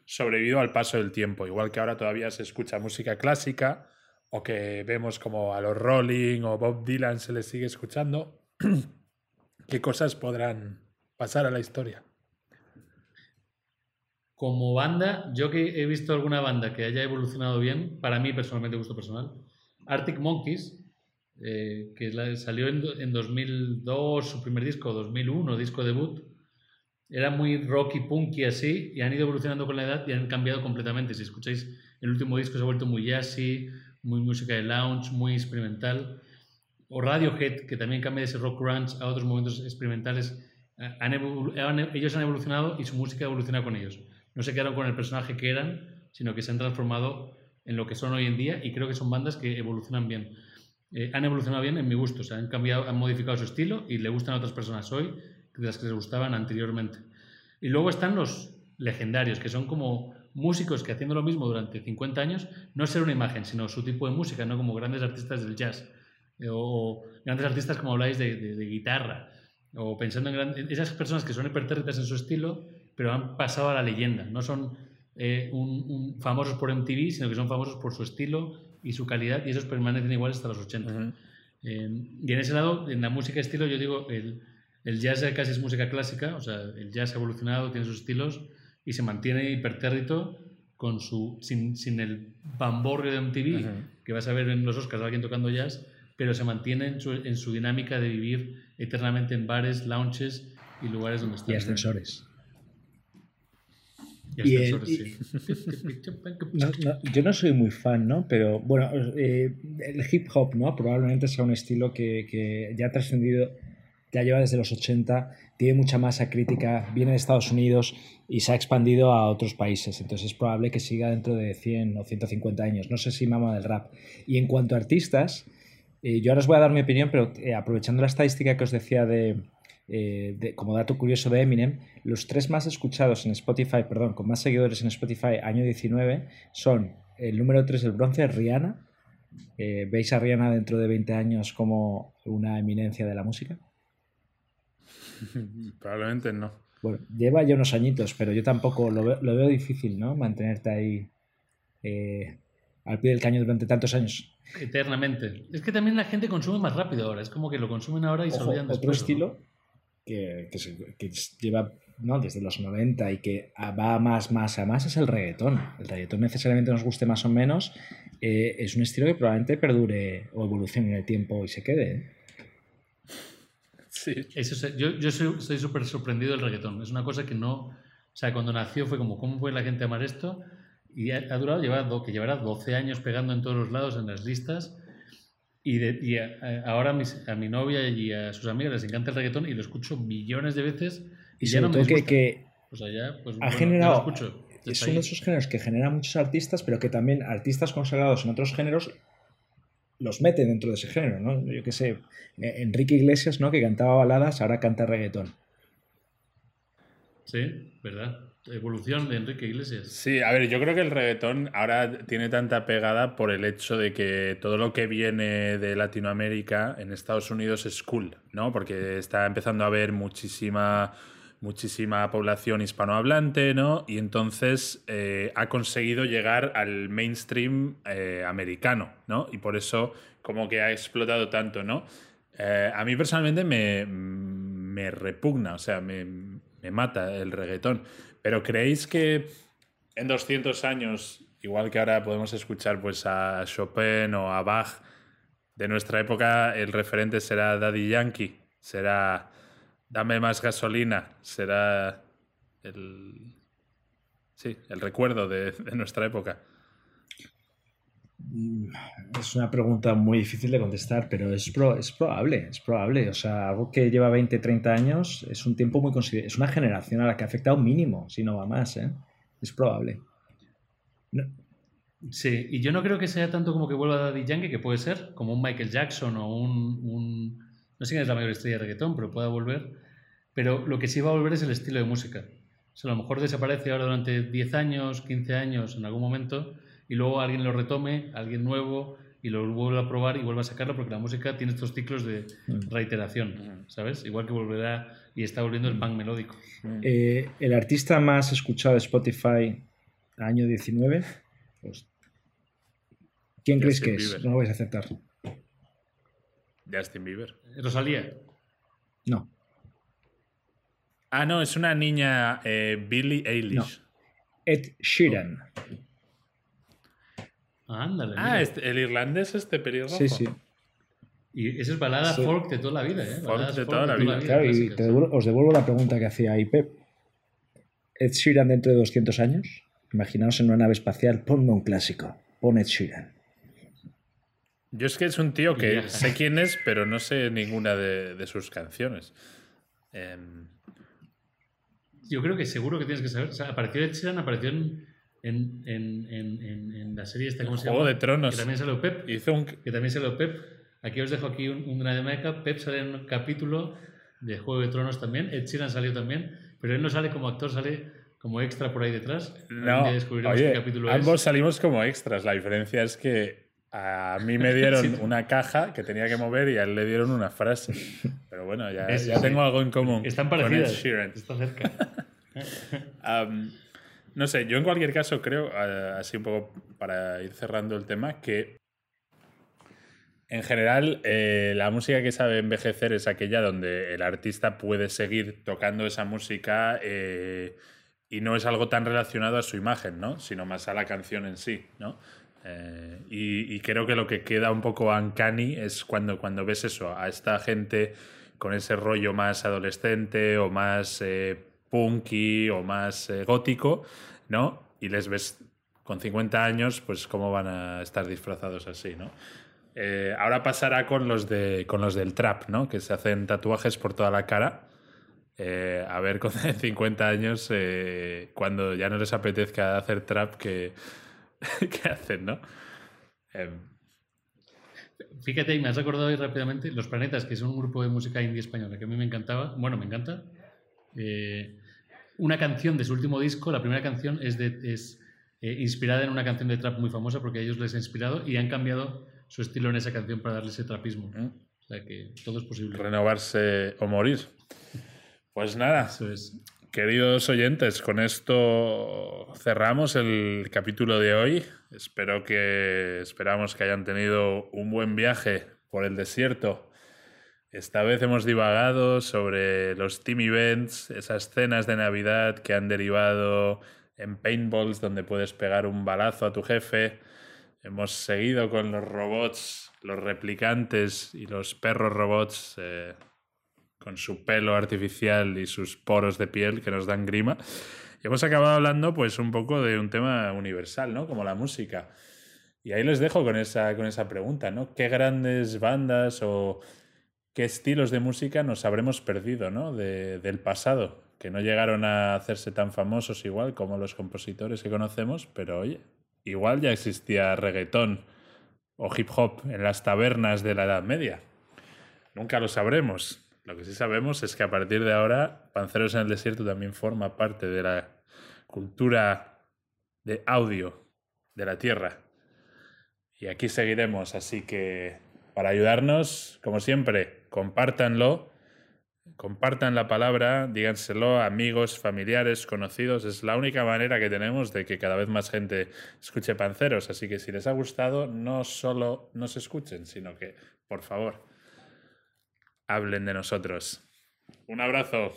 sobrevivido al paso del tiempo, igual que ahora todavía se escucha música clásica o que vemos como a los Rolling o Bob Dylan se les sigue escuchando. [CLEARS THROAT] ¿Qué cosas podrán pasar a la historia? Como banda, yo que he visto alguna banda que haya evolucionado bien, para mí personalmente gusto personal, Arctic Monkeys, eh, que salió en, 2002 su primer disco, 2001, disco debut, era muy rocky, punky así, y han ido evolucionando con la edad y han cambiado completamente. Si escucháis, el último disco se ha vuelto muy jazzy, muy música de lounge, muy experimental. O Radiohead, que también cambia de ese rock grunge a otros momentos experimentales. ellos han evolucionado y su música ha evolucionado con ellos no se quedaron con el personaje que eran, sino que se han transformado en lo que son hoy en día y creo que son bandas que evolucionan bien. Eh, han evolucionado bien en mi gusto, o han cambiado, han modificado su estilo y le gustan a otras personas hoy de las que les gustaban anteriormente. Y luego están los legendarios, que son como músicos que haciendo lo mismo durante 50 años, no ser una imagen, sino su tipo de música, no como grandes artistas del jazz eh, o grandes artistas como habláis de, guitarra, o pensando en esas personas que son hipertérritas en su estilo, pero han pasado a la leyenda. No son eh, un, famosos por MTV, sino que son famosos por su estilo y su calidad, y esos permanecen iguales hasta los 80. Eh, y en ese lado, en la música estilo, yo digo, el, el jazz casi es música clásica, o sea, el jazz ha evolucionado, tiene sus estilos y se mantiene hipertérrito con su, sin, sin el bamborrio de MTV, que vas a ver en los Oscars a alguien tocando jazz, pero se mantiene en su, en su dinámica de vivir eternamente en bares, lounges y lugares donde están. Y ascensores yo no soy muy fan, ¿no? Pero bueno, eh, el hip hop, ¿no? Probablemente sea un estilo que, ya ha trascendido, ya lleva desde los 80, tiene mucha masa crítica, viene de Estados Unidos y se ha expandido a otros países. Entonces es probable que siga dentro de 100 o 150 años. No sé si mama del rap. Y en cuanto a artistas, eh, yo ahora os voy a dar mi opinión, pero eh, aprovechando la estadística que os decía de, eh, como dato curioso de Eminem, los tres más escuchados en Spotify, perdón, con más seguidores en Spotify año 19 son el número 3 del bronce, Rihanna. Eh, ¿Veis a Rihanna dentro de 20 años como una eminencia de la música? [LAUGHS] Probablemente no. Bueno, lleva ya unos añitos, pero yo tampoco lo veo, difícil, ¿no? Mantenerte ahí eh, al pie del caño durante tantos años. Eternamente. Es que también la gente consume más rápido ahora. Es como que lo consumen ahora y se olvidan después. Otro estilo que, que, lleva ¿no? desde los 90 y que va más, más a más es el reggaetón. El reggaetón necesariamente nos guste más o menos, eh, es un estilo que probablemente perdure o evolucione en el tiempo y se quede. ¿eh? Sí. Eso, yo, yo soy súper sorprendido del reggaetón. Es una cosa que no... O sea, cuando nació fue como, ¿cómo puede la gente amar esto? Y ha, durado, lleva, que llevará 12 años pegando en todos los lados en las listas y, y ahora a, mi novia y a sus amigas les encanta el reggaetón y lo escucho millones de veces. Y, ya no me que, que o sea, ya, pues, ha generado. es uno de esos géneros que genera muchos artistas, pero que también artistas consagrados en otros géneros los meten dentro de ese género, ¿no? Yo qué sé, eh, Enrique Iglesias, ¿no? Que cantaba baladas, ahora canta reggaetón. Sí, ¿verdad? Evolución de Enrique Iglesias. Sí, a ver, yo creo que el reggaetón ahora tiene tanta pegada por el hecho de que todo lo que viene de Latinoamérica en Estados Unidos es cool, ¿no? Porque está empezando a haber muchísima muchísima población hispanohablante, ¿no? Y entonces eh, ha conseguido llegar al mainstream eh, americano, ¿no? Y por eso como que ha explotado tanto, ¿no? Eh, a mí personalmente me, me repugna, o sea, me, me mata el reggaetón. Pero ¿creéis que en 200 años, igual que ahora podemos escuchar pues, a Chopin o a Bach, de nuestra época el referente será Daddy Yankee, será Dame más gasolina, será el, sí, el recuerdo de, de nuestra época. Mm, es una pregunta muy difícil de contestar, pero es, pro- es probable, es probable. O sea, algo que lleva 20, 30 años es un tiempo muy considerable. Es una generación a la que ha afectado mínimo, si no va más, ¿eh? Es probable. No- Sí, y yo no creo que sea tanto como que vuelva Daddy Yankee, que puede ser, como un Michael Jackson o un, un- No sé quién es la mayor estrella de reggaetón, pero pueda volver. Pero lo que sí va a volver es el estilo de música. O sea, a lo mejor desaparece ahora durante 10 años, 15 años, en algún momento, y luego alguien lo retome, alguien nuevo, y lo vuelve a probar y vuelve a sacarlo, porque la música tiene estos ciclos de Mm. reiteración, ¿sabes? Igual que volverá y está volviendo el punk melódico. Eh, el artista más escuchado de Spotify año 19, pues, ¿quién creéis Justin que es? Bieber. No lo vais a acertar. Justin Bieber. Rosalía. No. Ah, no, es una niña eh, Billie Eilish. Ed Sheeran. Ándale. Ah, este- el irlandés este pelirrojo. Sí, sí. Y eso es balada Sí. folk de toda la vida, ¿eh? Folk de toda la vida. Claro, y clásicas. te devuelvo- os devuelvo la pregunta que hacía ahí Pep. Ed Sheeran dentro de 200 años. Imaginaos en una nave espacial, ponme un clásico. Pon Ed Sheeran. Yo es que es un tío que sé quién es, pero no sé ninguna de, de sus canciones. Em, Yo creo que seguro que tienes que saber. O sea, apareció Ed Sheeran, apareció en, en, en, en, en- la serie esta, ¿cómo se Juego llama? de Tronos. Que también salió Pep. hizo un... Que también salió Pep. Aquí os dejo aquí un, un gran de meca. Pep sale en un capítulo de Juego de Tronos también. Ed Sheeran salió también. Pero él no sale como actor, sale como extra por ahí detrás. No, oye, qué capítulo ambos es. salimos como extras. La diferencia es que a mí me [LAUGHS] dieron una caja que tenía que mover y a él le dieron una frase. Pero bueno, ya, Eso ya sí. tengo algo en común. Están con Ed parecidas. Sheeran. Está cerca. Am, [LAUGHS] no sé, yo en cualquier caso creo, así un poco para ir cerrando el tema, que en general eh, la música que sabe envejecer es aquella donde el artista puede seguir tocando esa música eh, y no es algo tan relacionado a su imagen, ¿no? sino más a la canción en sí. ¿no? Eh, y, creo que lo que queda un poco uncanny es cuando, cuando ves eso, a esta gente con ese rollo más adolescente o más punky o más eh, gótico, ¿no? Y les ves con 50 años, pues cómo van a estar disfrazados así, ¿no? Eh, ahora pasará con los, de, con los del trap, ¿no? Que se hacen tatuajes por toda la cara. Eh, a ver con [LAUGHS] 50 años, cuando ya no les apetezca hacer trap, que, [LAUGHS] que hacen, ¿no? Em, Fíjate, me has recordado ahí rápidamente Los Planetas, que es un grupo de música indie española que a mí me encantaba. Bueno, me encanta. Una canción de su último disco, la primera canción es, de, es eh, inspirada en una canción de trap muy famosa porque a ellos les ha inspirado y han cambiado su estilo en esa canción para darle ese trapismo. ¿Mm? O sea que todo es posible. renovarse o morir. Pues nada, Eso es. Queridos oyentes, con esto cerramos el capítulo de hoy. Espero que esperamos que hayan tenido un buen viaje por el desierto. Esta vez hemos divagado sobre los team events, esas cenas de Navidad que han derivado en paintballs donde puedes pegar un balazo a tu jefe. Hemos seguido con los robots, los replicantes y los perros robots. eh, con su pelo artificial y sus poros de piel que nos dan grima. Hemos acabado hablando pues un poco de un tema universal, ¿no? Como la música. Y ahí les dejo con esa, con esa pregunta, ¿no? ¿Qué grandes bandas o qué estilos de música nos habremos perdido, ¿no? De- del pasado, que no llegaron a hacerse tan famosos igual como los compositores que conocemos, pero oye, igual ya existía reggaetón o hip hop en las tabernas de la Edad Media. Nunca lo sabremos. Lo que sí sabemos es que a partir de ahora, Panceros en el Desierto también forma parte de la cultura de audio de la Tierra. Y aquí seguiremos, así que para ayudarnos, como siempre, compártanlo, compartan la palabra, díganselo a amigos, familiares, conocidos. Es la única manera que tenemos de que cada vez más gente escuche Panceros. Así que si les ha gustado, no solo nos escuchen, sino que, por favor, hablen de nosotros. Un abrazo.